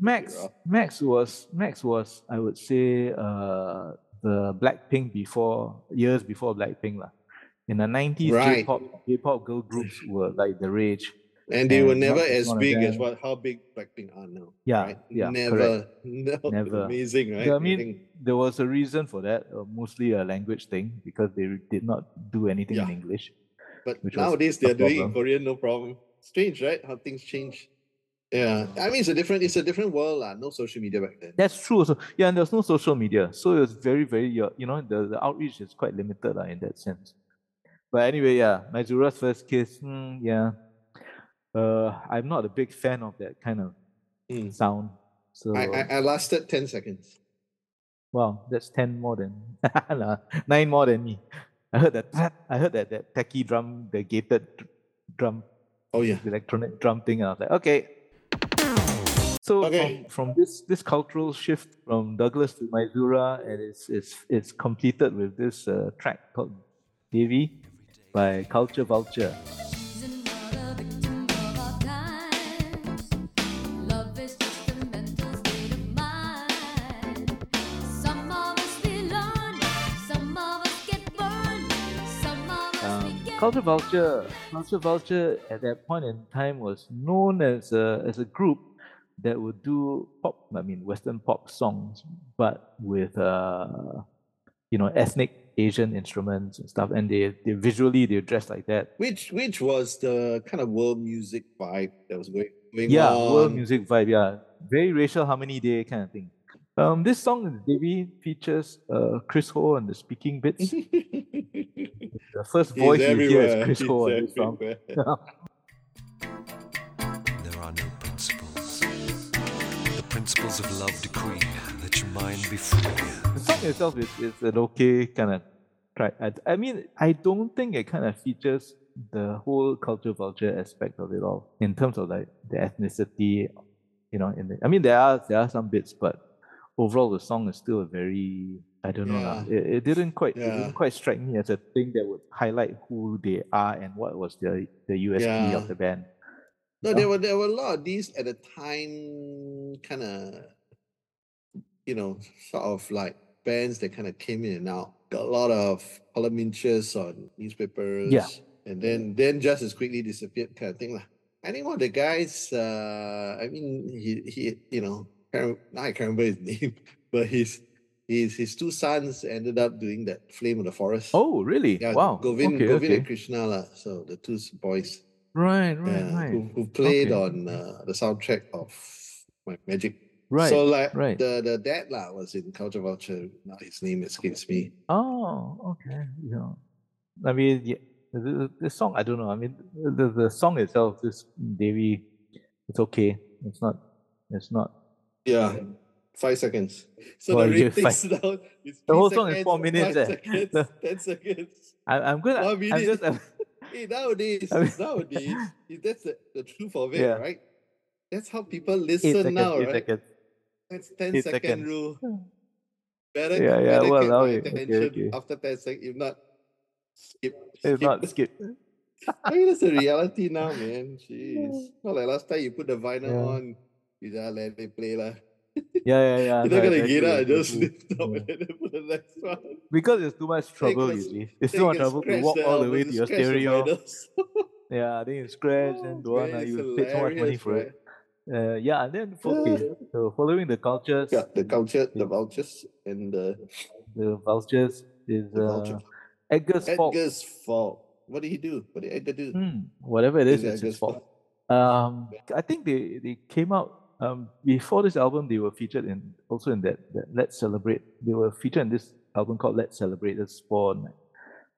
Max. Max was Max was I would say uh, the Blackpink before years before Blackpink lah. In the nineties, Right. J-pop J-pop girl groups were like the rage. And they were never as big as what how big Blackpink are now. Yeah, right? yeah, never, [laughs] no, Never. [laughs] amazing, right? Yeah, I mean, think- there was a reason for that, uh, mostly a language thing because they did not do anything in Yeah. English. but nowadays they're doing in. Korean, no problem. Strange, right? How things change. Yeah, I mean it's a different, it's a different world, lah. No social media back then. That's true. Also, yeah, and there's no social media, so it was very, very, uh, you know, the, the outreach is quite limited uh, in that sense. But anyway, yeah, Maizurah's first kiss, hmm, yeah. Uh, I'm not a big fan of that kind of Mm. sound. So, I, I, I lasted ten seconds. wow, that's ten more than [laughs] nine more than me. I heard that. [laughs] I heard that that techie drum, the gated drum Oh yeah. electronic drum thing. And I was like, okay. So Okay. from, from this this cultural shift from Douglas to Maizurah, and it's it's it's completed with this uh, track called Devi by Culture Vulture. Culture Vulture, Culture Vulture at that point in time was known as a as a group that would do pop, I mean Western pop songs, but with uh, you know ethnic Asian instruments and stuff, and they they visually they dressed like that. Which which was the kind of world music vibe that was going going Yeah, on. world music vibe. Yeah, very racial harmony day kind of thing. Um, this song Devi features uh, Chris Ho on the speaking bits. [laughs] the first He's voice you hear is. Chris He's Ho on this song. There are no principles. The principles of love decree that your mind be free. The song itself is, is an okay kind of track. I, I mean, I don't think it kind of features the whole culture vulture aspect of it all in terms of like the ethnicity. You know, in the, I mean, there are there are some bits, but overall the song is still a very I don't know. Yeah. It, it didn't quite it didn't quite strike me as a thing that would highlight who they are and what was the the USP Yeah. of the band. No, Yeah. there were there were a lot of these at the time, kind of, you know, sort of like bands that kind of came in and out. Got a lot of column inches on newspapers. yeah, And then then just as quickly disappeared kind of thing. I think one of the guys, uh, I mean, he he, you know, can't, I can't remember his [laughs] name, but he's his his two sons ended up doing that Flame of the Forest. Oh, really? yeah, wow. Govind, okay, Govind okay. and Krishna, lah. So the two boys, Right, right, yeah, right. who, who played Okay. on uh, the soundtrack of my Magic. Right. So like right. the the dad lah was in Culture Vulture. Now his name escapes me. Oh, okay. Yeah. I mean, yeah, the, the, the song, I don't know. I mean, the, the song itself, this Devi, it's okay. It's not, it's not. Yeah, five seconds. So Well, the you ratings now is The whole three song is four minutes, five eh. seconds, [laughs] ten seconds. I, I'm good. One I'm just, I'm, [laughs] Hey, nowadays, I mean- nowadays, [laughs] that's the, the truth of it, Yeah. right? That's how people eight listen seconds, now, eight right? seconds. That's 10 eight second seconds. rule. [sighs] Better, Yeah, yeah, better well, get now my it- okay, okay. after 10 seconds. If not, skip. It's skip. not skip. I mean, that's the reality now, man. Jeez. Not like last time you put the vinyl Yeah. on, you just let it play. lah. Yeah, yeah, yeah. [laughs] You're not to get out and just lift up Yeah. and then put the next one. Because it's too much trouble, a you see. It's too much trouble to walk all the way to your stereo. [laughs] Yeah, then you scratch Oh, and man, want you pay so much money for it. Uh, yeah, and then for, Yeah. okay, so following the cultures, Yeah, the culture, the vultures, and the, the vultures is the uh, vulture. Edgar's fault. Edgar's fault. What did he do? What did Edgar do? Hmm, whatever it is, it's Edgar's his fault. Um, I think they, they came out um, before this album. They were featured in also in that, that Let's Celebrate. They were featured in this album called Let's Celebrate. It's for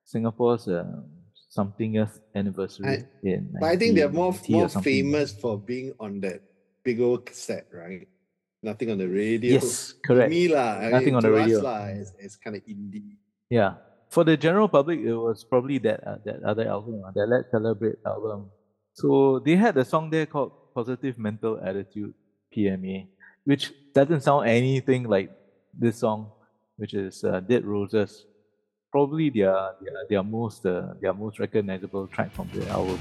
Singapore's um somethingth anniversary in. But I think they're more more famous for being on that big old cassette, right? Nothing on the radio. Yes, To correct. me lah, I Nothing mean, on the radio. Us, lah, it's, it's kind of indie. Yeah. For the general public, it was probably that uh, that other album, uh, that Let's Celebrate album. So they had a song there called Positive Mental Attitude PMA, which doesn't sound anything like this song, which is uh, Dead Roses. Probably their their, their most uh, their most recognizable track from the album.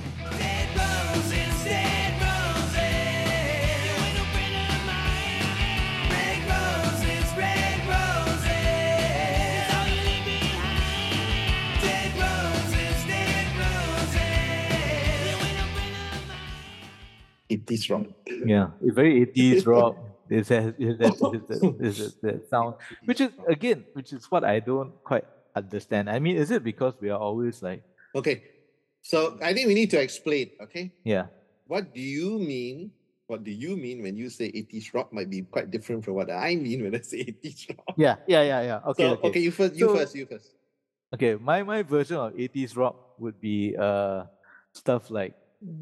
80s rock. Yeah, very 80s rock. It's that, it's a, it's that sound, which is again, which is what I don't quite understand. I mean, is it because we are always like okay? So I think we need to explain. Okay. Yeah. What do you mean? What do you mean when you say 80s rock might be quite different from what I mean when I say 80s rock? Yeah, yeah, yeah, yeah. Okay, so, okay. okay. You first. You so, first. You first. Okay, my my version of 80s rock would be uh stuff like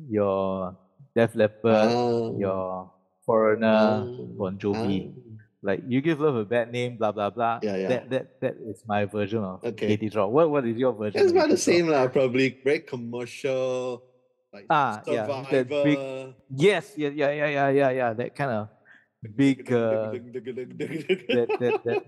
your Def Leppard, Ah, your Foreigner, ah, Bon Jovi. ah. Like you give love a bad name, blah blah blah. Yeah, yeah. That that that is my version of Okay. 80s rock. What what is your version? It's about the same lah. Probably very commercial. Like Ah, yeah, that big- Survivor. Yes, yeah, yeah, yeah, yeah, yeah, yeah. That kind of big, [laughs] uh, that, that, that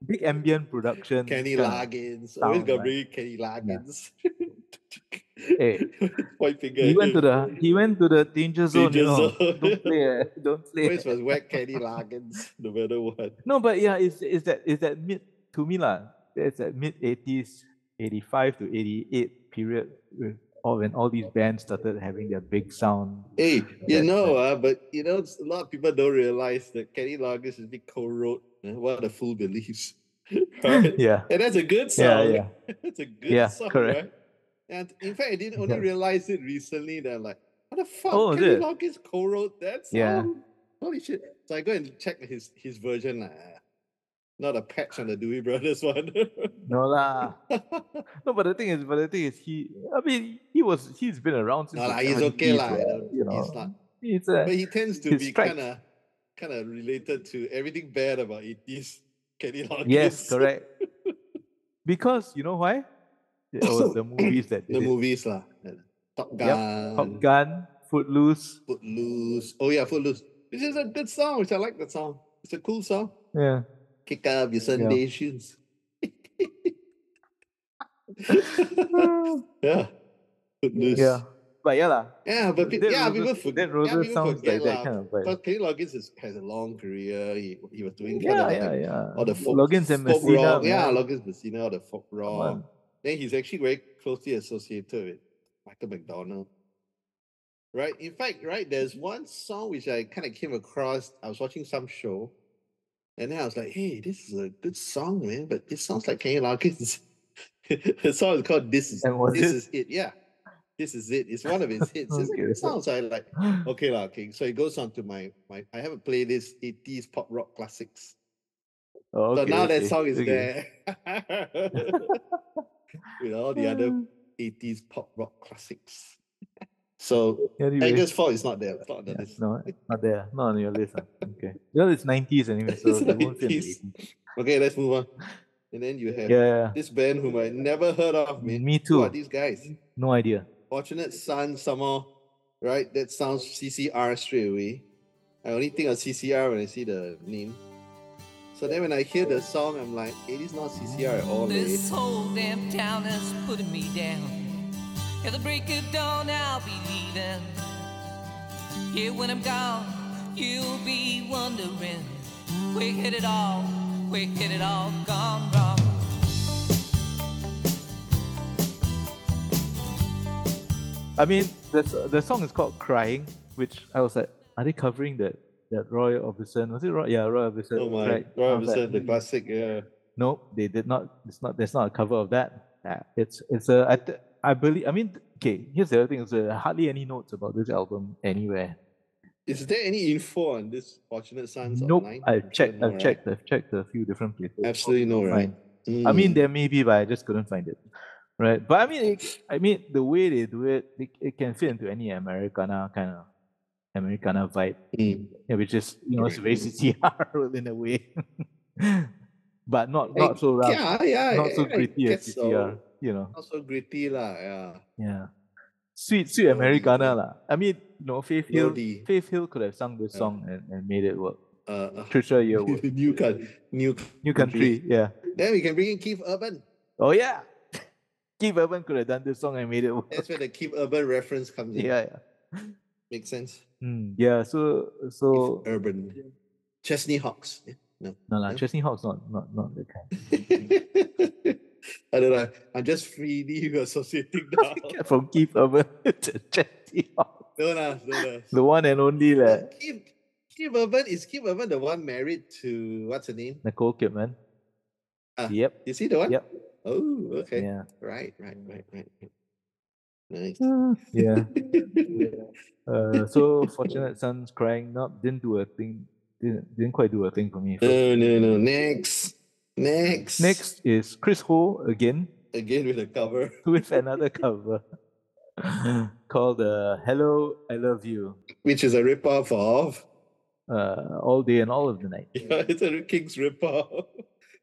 big ambient production. Kenny Loggins. Always got right? bring Kenny Loggins. [laughs] Hey, [laughs] Point finger. he went to the he went to the danger zone. you Danger know. zone. [laughs] Don't play, eh, [laughs] don't play. Always was whack Kenny Loggins, no matter what. No, but yeah, it's it's that it's that mid to me lah. It's that mid eighties, eighty five to eighty eight period with all when all these bands started having their big sound. Hey, you That- know, uh, but you know, a lot of people don't realize that Kenny Loggins is big co-wrote uh, what a fool believes. right? Yeah, And that's a good yeah, song. yeah. That's a good Yeah, song, correct. right? And in fact, I didn't only realize it recently that like, what the fuck? Oh, is Kenny? Loggins co-wrote that song? Yeah. Holy shit. So I go and check his his version. lah. not a patch on the Doobie Brothers [laughs] one. No lah. No, but the thing is, but the thing is, he. I mean, he was. He's been around since. no, lah, he's okay 70s, lah. uh, you know, He's not. He's a, But he tends to be kind of kind of related to everything bad about 80s Kenny Loggins. yes, correct. [laughs] because you know why? Oh, it the [coughs] movies that the movies lah. Top Gun, Yep, Top Gun, Footloose. Footloose. Oh yeah, Footloose. This is a good song, which I like that song. It's a cool song. Yeah. Kick up your Sunday shoes. [laughs] [laughs] yeah. Footloose. yeah. But yeah, lah. Yeah, but Dead yeah, Roses- people forget. Dead yeah, people sounds forget like that kind of vibe. But Kenny Loggins is, has a long career. He, he was doing kind Yeah, of yeah, like yeah. all the folk, Loggins and folk Messina. rock. Yeah, man. Loggins Messina, all the folk rock. Then he's actually very closely associated with Michael McDonald. Right? In fact, right, there's one song which I kind of came across. I was watching some show. And then I was like, hey, this is a good song, man. But it sounds like Kenny Loggins. [laughs] the song is called This Is This it? Is It. Yeah. This is it. It's one of his [laughs] hits. It's like, it sounds like, like okay, lah, okay. So it goes on to my my I have a playlist 80s pop rock classics. Oh, so okay, now that song is okay. there. [laughs] With all the other hmm. 80s pop rock classics. [laughs] So Anyway, Angus Fault is not there. It's not on the yeah, list. no, [laughs] not there, not on your list. Okay, well, it's nineties anyway, so It's it won't fit the 90s. 80s. Okay, let's move on. And then you have Yeah, this band whom I never heard of, man. me Who are too. these guys? No idea. Fortunate Son, somehow, right? That sounds CCR straight away. I only think of CCR when I see the name. So then when I hear the song, I'm like, it is not CCR at all. eh? This whole damn town is putting me down. At the break of dawn, I'll be leaving. Yeah, when I'm gone, you'll be wondering where hit it all, where hit it all gone wrong. I mean, the the song is called "Crying," which I was like, are they covering that that Roy Orbison? Was it Roy? Yeah, Roy Orbison. Oh my, right? Roy Orbison, the "Hmm, classic, yeah. No, they did not. It's not. There's not a cover of that. Yeah, it's it's a. I, th- I believe. I mean, okay. Here's the other thing: there's uh, hardly any notes about this album anywhere. Is there any info on this Fortunate Sons Nope. online? I've checked. I've right? checked. I've checked a few different places. Absolutely no, right? Fine. I mean, Mm. there may be, but I just couldn't find it. Right. But I mean, it, I mean, the way they do it, it, it can fit into any Americana kind of Americana vibe. Mm. Yeah, which is you know it's very CCR [laughs] in a way, [laughs] but not not so rough, Yeah, yeah. not so gritty as CCR. so. You know, Not so gritty, lah. Yeah. yeah, sweet sweet Americana lah. I mean, you know, Faith Hill, Melody. Faith Hill could have sung this Yeah. song and, and made it work. Uh, uh, Trisha Yearwood, [laughs] new country, new New Country, yeah. Then we can bring in Keith Urban. Oh yeah, Keith Urban could have done this song and made it work. That's where the Keith Urban reference comes in. Yeah, yeah. Makes sense. Mm, yeah, so so Keith Urban. Chesney Hawks. Yeah, No. no lah, no. Chesney Hawk's not not not that kind. [laughs] I don't know. I'm just freely [laughs] associating now. From Keith Urban [laughs] to Chesney Hawk, no, nah, no, nah. the one and only lah. But Keith, Keith Urban is Keith Urban the one married to what's her name? Nicole Kidman. Ah, Yep. You see the one? Yep. Oh, okay. Yeah. Right, right, right, right. Right. Nice. Yeah. [laughs] Uh, so fortunate sons crying not didn't do a thing didn't didn't quite do a thing for me. no, no, no. Next. Next. Next is Chris Ho again Again with a cover. [laughs] with another cover [laughs] called uh, "Hello, I Love You." Which is a ripoff of. Uh, all day and all of the night. Yeah, it's a Kinks ripoff.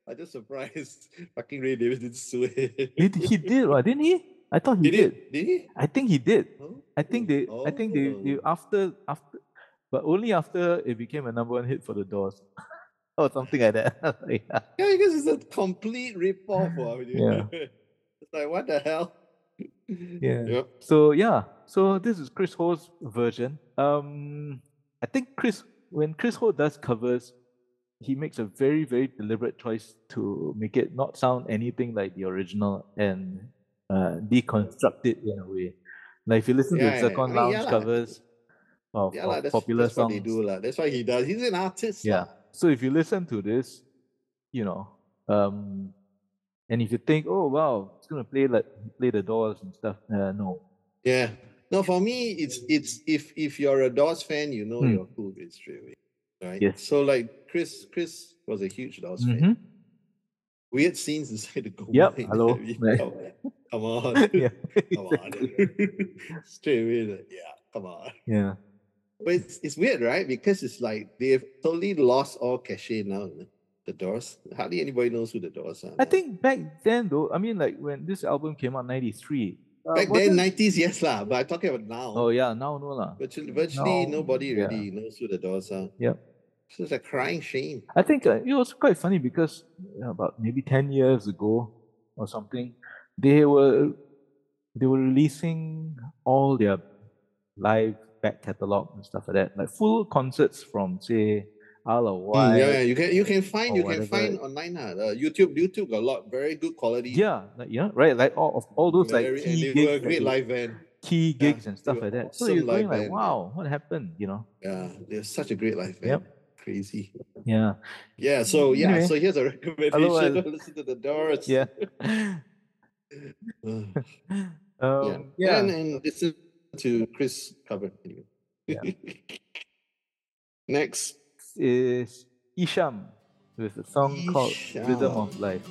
I'm just surprised fucking Ray Davies didn't sue it. Did he did? Or didn't he? I thought he Did did. he? Did he? I think he did. Oh, I think they. I think they, they oh. after after, but only after it became a number one hit for the Doors, [laughs] or something like that. [laughs] yeah. Yeah, because it's a complete ripoff. Wow, Yeah. [laughs] it's like, what the hell? Yeah. Yep. So yeah, so this is Chris Ho's version. Um, I think Chris, when Chris Ho does covers, he makes a very very deliberate choice to make it not sound anything like the original and uh, deconstruct it in a way. Like if you listen Yeah, to yeah, Zircon I mean, Lounge yeah lah. covers of, Yeah, of that's, popular that's what songs, they do. That's why he does. He's an artist. yeah. lah. So if you listen to this, you know, um, and if you think, oh wow, it's gonna play like play the Doors and stuff, uh, no, Yeah. No, for me, it's it's if if you're a Doors fan, you know Hmm. you're cool with it straight away. Right? Yes. So like Chris Chris was a huge Doors fan. Weird scenes inside the gold Yep, mine. hello. [laughs] Right. come, come on. [laughs] yeah, come on. [laughs] straight away. like, yeah, come on. yeah. But it's, it's weird, right? Because it's like they've totally lost all cachet now. The Doors. Hardly anybody knows who the Doors are. I think back then though, I mean, like when this album came out, '93. Uh, back then, wasn't- nineties, yes lah. But I'm talking about now. Oh yeah, now no lah. Virtually, virtually No, nobody yeah. really knows who the Doors are. Yep. So it's a crying shame. I think uh, it was quite funny because uh, about maybe ten years ago or something, they were they were releasing all their live back catalog and stuff like that, like full concerts from say Isle of Mm, Wight. yeah, yeah, you can you can find you can find online. Uh, uh, YouTube YouTube got a lot very good quality. Yeah, like, yeah, right. Like all of all those like very, and key they were a gigs, great live band. key Yeah, gigs and stuff like that. So you're going like, wow, what happened? You know? Yeah, they're such a great live band. Yep. Crazy. Yeah. Yeah. So yeah. Anyway, So here's a [laughs] recommendation. otherwise- listen to the Doors. Yeah. Um, [sighs] yeah. yeah. And and listen to Chris cover anyway. Yeah. [laughs] Next. is Isham with a song called Rhythm of Life.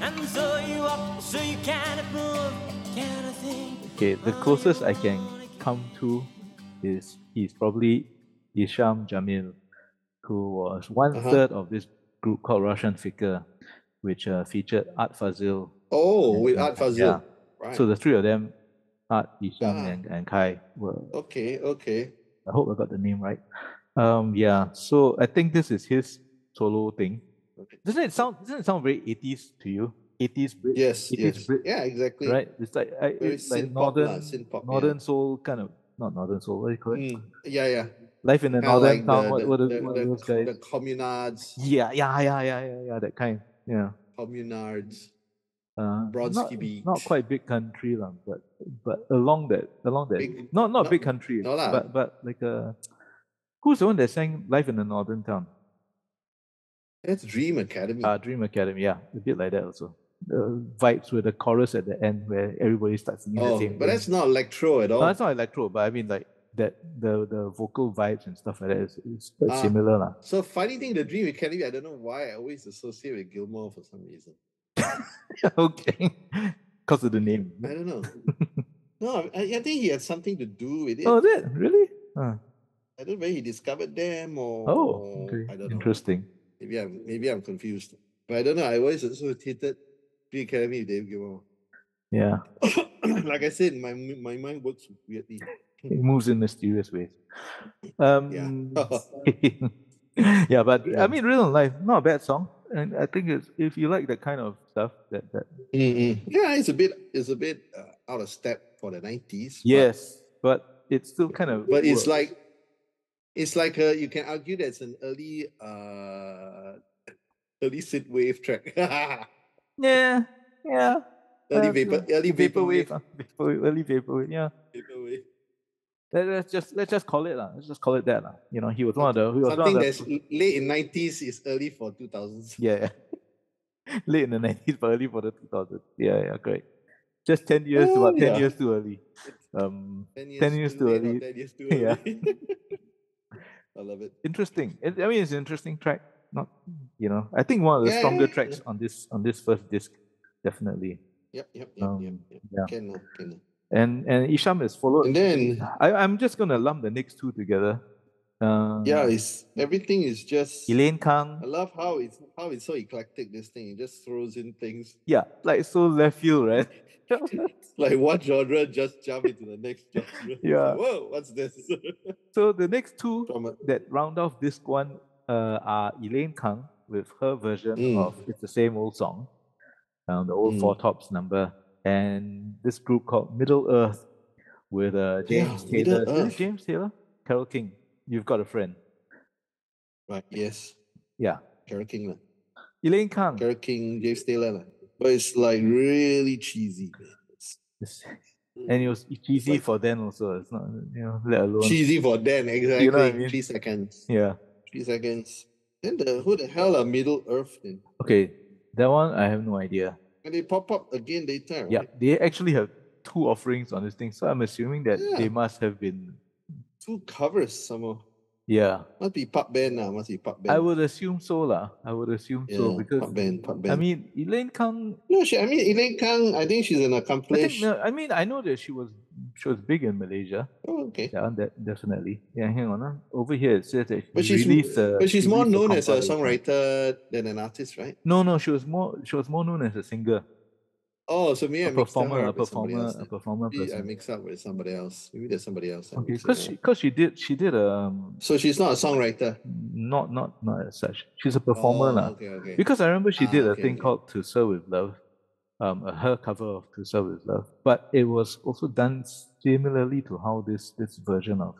And so you up, so you can't move, can't think. Okay, the closest I can come to is he's probably Isham Jamil, who was one Uh-huh. third of this group called Russian Fikr, which uh, featured Art Fazil. Oh, with and- Art Fazil. Yeah. Right. So the three of them, Art, Isham, Ah. and, and Kai, were okay, okay. I hope I got the name right. Um, yeah. So I think this is his solo thing. Doesn't it sound? Doesn't it sound very 80s to you? 80s Brit, Yes, 80s yes. Brit, Yeah, exactly. right? It's like I, it's like synth pop northern, lah, synth pop, yeah. northern soul kind of not northern soul. What do you call it? Mm, yeah, yeah. Life in the Kinda northern like town. the, what, the, what, are- the, what the, those guys? the communards, yeah, yeah, yeah, yeah, yeah, yeah. That kind. Yeah. communards. Uh, Brodsky not, Beach. not quite big country lah, but but along that along that Big- not not no- big country, no lah. but but like a who's the one that sang Life in the Northern Town? That's Dream Academy. Uh, Dream Academy, yeah, a bit like that also. The vibes with the chorus at the end where everybody starts singing the oh, same but thing. that's not electro at all. No, that's not electro, but I mean like that the the vocal vibes and stuff like that is, is quite Ah. similar lah. So funny thing, the Dream Academy, I don't know why I always associate with Gilmour for some reason. [laughs] okay, [laughs] because of the name. I don't know. no, I, I think he had something to do with it. Oh, that really? Huh. I don't know whether he discovered them or Oh, okay. I don't know. Maybe I'm maybe I'm confused. But I don't know. I always associated Dream Academy with Dave Gilmour. Yeah, [coughs] like I said, my my mind works weirdly. it moves in mysterious ways. Um, yeah, [laughs] but Yeah. I mean, real life, not a bad song, and I think it's if you like that kind of stuff, that that Mm-mm. Yeah, it's a bit it's a bit uh, out of step for the nineties. yes, but it's still kind of. but it's like it's like a, you can argue that it's an early uh early synth wave track. [laughs] yeah, yeah. early uh, vapor early vapor wave. uh, vapor, early vaporwave. Yeah, Vaporwave. wave. let's just let's just call it lah. Let's just call it that lah. You know, he was one of the he was Something one of that's the l- late in nineties is early for two thousands. yeah, yeah. [laughs] late in the nineties, but early for the two thousands. Yeah, yeah, great. Just ten years, Oh, about ten yeah. years too early. Um, Ten years, 10 years too or early. Ten years too [laughs] Yeah. I love it. interesting. It, I mean, it's an interesting track. Not you know, I think one of the Yeah, stronger yeah, tracks on this on this first disc, definitely. Yep, yep, yep, yep, Um, yep. yeah. Can, can. And and Isham is followed. And then I, I'm just gonna lump the next two together. Uh, yeah, it's everything is just Elaine Kang. I love how it's how it's so eclectic. This thing it just throws in things Yeah, like so left field, right? [laughs] like one genre just jump into the next genre. [laughs] Yeah. Whoa, what's this? [laughs] so the next two From a, that round off this one uh, are Elaine Kang with her version Mm. of It's the Same Old Song, um, the old Mm. Four Tops number, and this group called Middle Earth with uh, James Middle Taylor. Is it James Taylor? Carole King. You've got a friend. right, yes. Yeah. Carole King. Elaine Kang. Carole King, James Taylor. lah. But it's like really cheesy. man. It's It's- [laughs] And it was cheesy like- for then also. It's not, you know, let alone. cheesy for then, [laughs] exactly. what I mean? Three seconds. Yeah. Three seconds. Then the who the hell are Middle Earth then? Okay. That one, I have no idea. And they pop up again later. Yeah. right? They actually have two offerings on this thing. So I'm assuming that Yeah. they must have been. Two covers somehow. Yeah. Must be pop band now. Must be pop band. I would assume so, lah. I would assume yeah, so because pop band, pop band. I mean, Elaine Kang. no, she. I mean, Elaine Kang. I think she's an I think accomplished. no, I mean, I know that she was she was big in Malaysia. Oh, okay. Yeah, definitely. Yeah, hang on. ah. Over here it says that she But she's released. a- But she's she more known as a songwriter than an artist, right? No, no, she was more she was more known as a singer, Oh, so maybe I a her performer, a performer, a performer Maybe I mix up with somebody else. Maybe there's somebody else. I Okay, because she because she did she did um So she's not a songwriter. not not not as such. She's a performer Oh. Okay, okay. Because I remember she Ah, did a okay, thing okay. called "To Serve with Love," um, a her cover of "To Serve with Love," but it was also done similarly to how this this version of,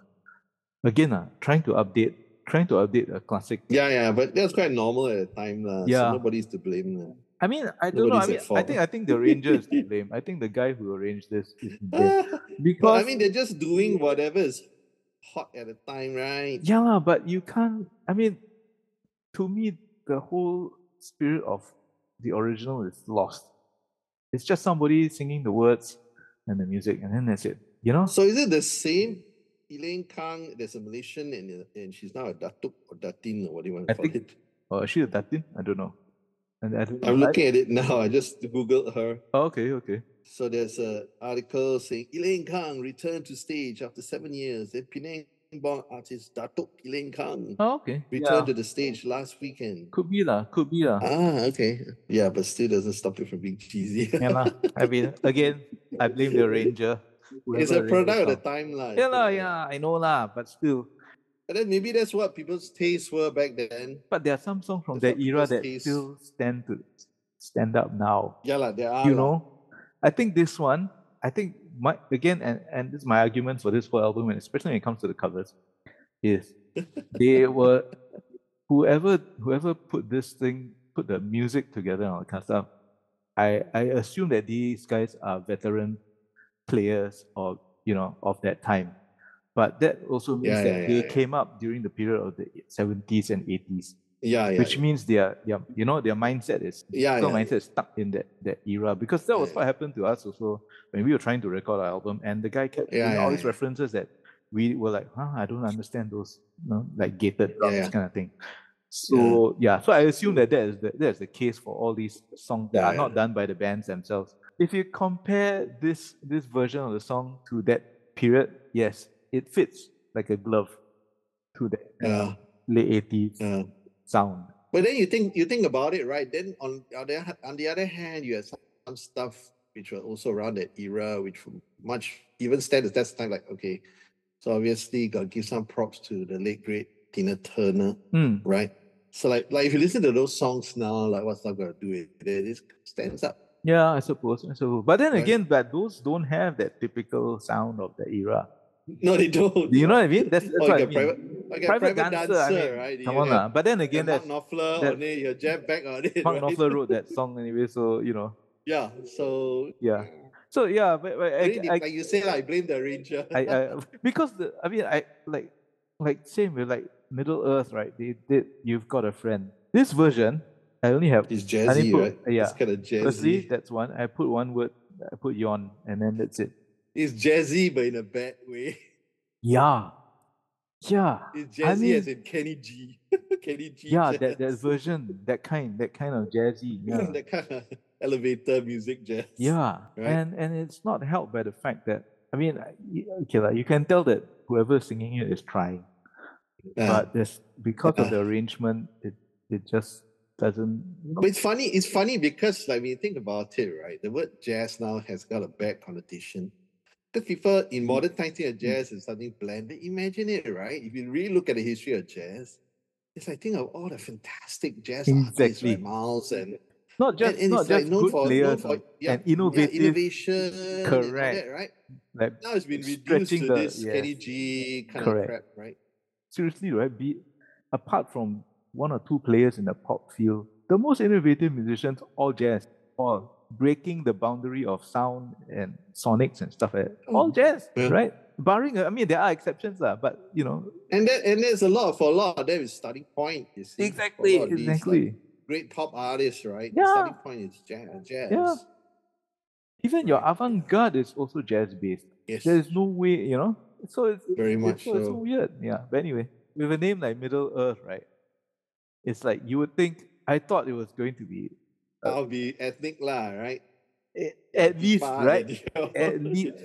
again, uh, trying to update trying to update a classic. Yeah, yeah, but that's quite normal at the time, lah. Yeah. So nobody's to blame. lah. I mean, I don't know. I mean, I think I think the arranger is to blame. I think the guy who arranged this is [laughs] to blame. But because I mean, they're just doing whatever is hot at the time, right? yeah, but you can't. I mean, to me, the whole spirit of the original is lost. It's just somebody singing the words and the music, and then that's it. You know? So is it the same? Elaine Kang, there's a Malaysian and, and she's now a Datuk or Datin or what do you want to I call think- it? Or is she a Datin? I don't know. And I don't I'm looking at it now. I just Googled her. Oh, okay, okay. So there's a article saying Elaine Kang returned to stage after seven years. The Penang born artist Datuk Elaine Kang Oh, okay. returned Yeah. to the stage last weekend. Could be lah. Could be lah. Ah, okay. Yeah, but still doesn't stop it from being cheesy. Yeah lah. I mean, again, I blame the arranger. it's a product of the time, lah. Yeah lah, yeah, I know lah, but still. And then maybe that's what people's tastes were back then. But there are some songs from That's that era that taste- still stand to stand up now. Yeah, lah, there are. you lah. know, I think this one, I think my again, and and this is my argument for this whole album, and especially when it comes to the covers, is [laughs] they were whoever whoever put this thing, put the music together and all that kind of stuff. I I assume that these guys are veteran players or you know of that time. But that also means Yeah, that yeah, they yeah, yeah. came up during the period of the 70s and 80s, Yeah, yeah. which means their, their you know their mindset is yeah, yeah. mindset is stuck in that that era because that was Yeah. what happened to us also when we were trying to record our album and the guy kept Yeah, doing all these yeah. references that we were like, huh, I don't understand those, you know, like gated drums yeah. kind of thing. So yeah. so I assume that that is the, that is the case for all these songs that Yeah, are not yeah. done by the bands themselves. If you compare this this version of the song to that period, yes, it fits like a glove to the Yeah, late eighties yeah. sound. But then you think you think about it, right? Then on the other, on the other hand, you have some, stuff which were also around that era, which much even stand that's time. Like okay, so obviously got to give some props to the late great Tina Turner, Hmm. right? So like like if you listen to those songs now, like what's not gonna do it? It it stands up. Yeah, I suppose. I suppose. But then Right. again, but those don't have that typical sound of the era. No, they don't. You know what I mean? That's, that's Oh, what I mean. private, oh, like Private private, dancer, dancer, I mean, right? Come on, have. But then the again, Mark that's Knopfler that- on it, your jab back on it. Mark right? Knopfler wrote that [laughs] song anyway. So you know, Yeah, so yeah. So yeah, but, but I, I, like you say, I blame the arranger. I, I, [laughs] because the, I mean, I like, like same with like Middle Earth, right? They did. You've got a friend. This version, I only have. It's jazzy, put- right? yeah. It's kind of jazzy. Firstly, that's one. I put one word. I put yawn, and then that's it. It's jazzy, but in a bad way. Yeah, yeah. It's I jazzy mean- as in Kenny G. [laughs] Kenny G. yeah jazz. that, that version that kind that kind of jazzy [laughs] yeah that kind of elevator music jazz. yeah Right. and and it's not helped by the fact that i mean okay like, you can tell that whoever's singing it is trying Yeah. but there's because of ah. the arrangement it it just doesn't But it's funny. It's funny because, like, when you think about it, right? The word jazz now has got a bad connotation. Because people Mm. in modern times think of jazz as something bland. But imagine it, right? If you really look at the history of jazz, it's like think of all the fantastic jazz artists, Exactly. right? Miles and not just and, and not like just known good for, players for yeah, and yeah, innovative innovation, and Correct. that, right? like Now it's been reduced to the- this yes. Kenny G kind Correct. of crap, right? seriously right be apart from one or two players in the pop field the most innovative musicians all jazz all breaking the boundary of sound and sonics and stuff like that all Mm. jazz Yeah. right barring uh, i mean there are exceptions lah, but you know And that and there's a lot for a lot of them is starting point. You see, for a exactly lot these, like, exactly great pop artists, right? The Yeah. starting point is jazz. jazz. Yeah. even your avant-garde is also jazz based Yes. there is no way you know so it's it's- Very it's, much so, it's so so. weird yeah but anyway with a name like middle earth right it's like you would think i thought it was going to be I'll be ethnic lah, right? eh, at least right [laughs] your- At least-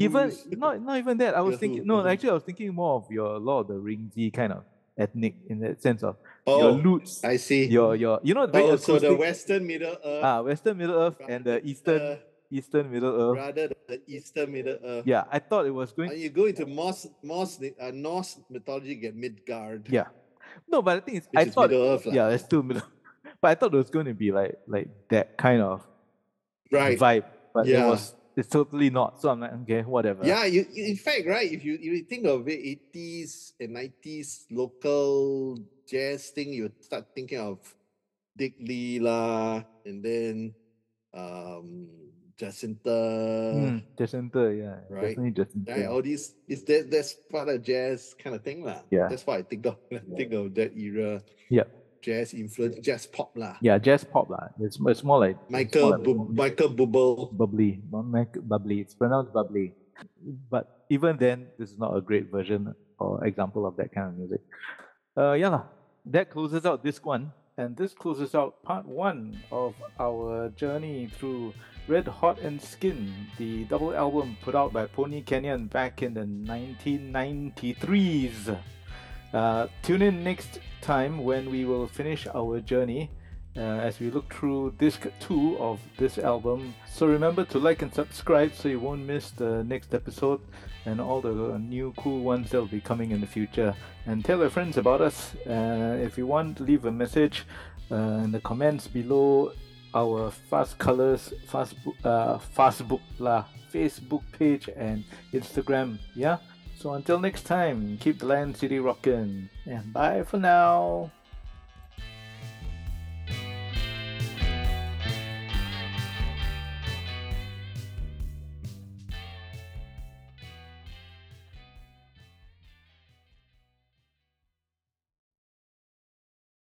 even [laughs] not not even that. I was thinking no, actually I was thinking more of your Lord of the Ringsy kind of ethnic in that sense of oh, your loots, I see. your your you know very oh, so the Western Middle Earth, ah Western Middle Earth and the Eastern uh, Eastern Middle Earth. rather than the Eastern Middle Earth. Yeah, I thought it was going. And you go into Norse, Norse, uh, Norse mythology, get Midgard. Yeah, no, but I think it's which I is thought Middle Earth, lah. yeah, it's still middle. But I thought it was going to be like like that kind of right. vibe. But it was it's totally not. So I'm like, okay, whatever. Yeah, you, in fact, right? If you if you think of it, eighties and nineties local jazz thing, you start thinking of Dick Lee lah, and then um Jacintha, Mm, Jacintha, yeah, Right. definitely Jacintha. right? All these is that that's part of jazz kind of thing lah. Yeah. that's what I think of. when I think of that era. Yep. Jazz influence, jazz pop lah. Yeah, jazz pop lah. It's, it's more like it's more Michael like Bu- Michael Bubble. bubbly, not bubbly. It's pronounced bubbly. But even then, this is not a great version or example of that kind of music. Uh, yeah, lah. that closes out this one, and this closes out part one of our journey through Red Hot and Skin, the double album put out by Pony Canyon back in the 1993s. Uh, tune in next time when we will finish our journey uh, as we look through disc 2 of this album. So remember to like and subscribe so you won't miss the next episode and all the new cool ones that will be coming in the future. And tell your friends about us. Uh, if you want, leave a message uh, in the comments below our Fast Colors Fast uh, Fastbook lah, Facebook page and Instagram. Yeah. So until next time, keep the Lion City rockin', and bye for now.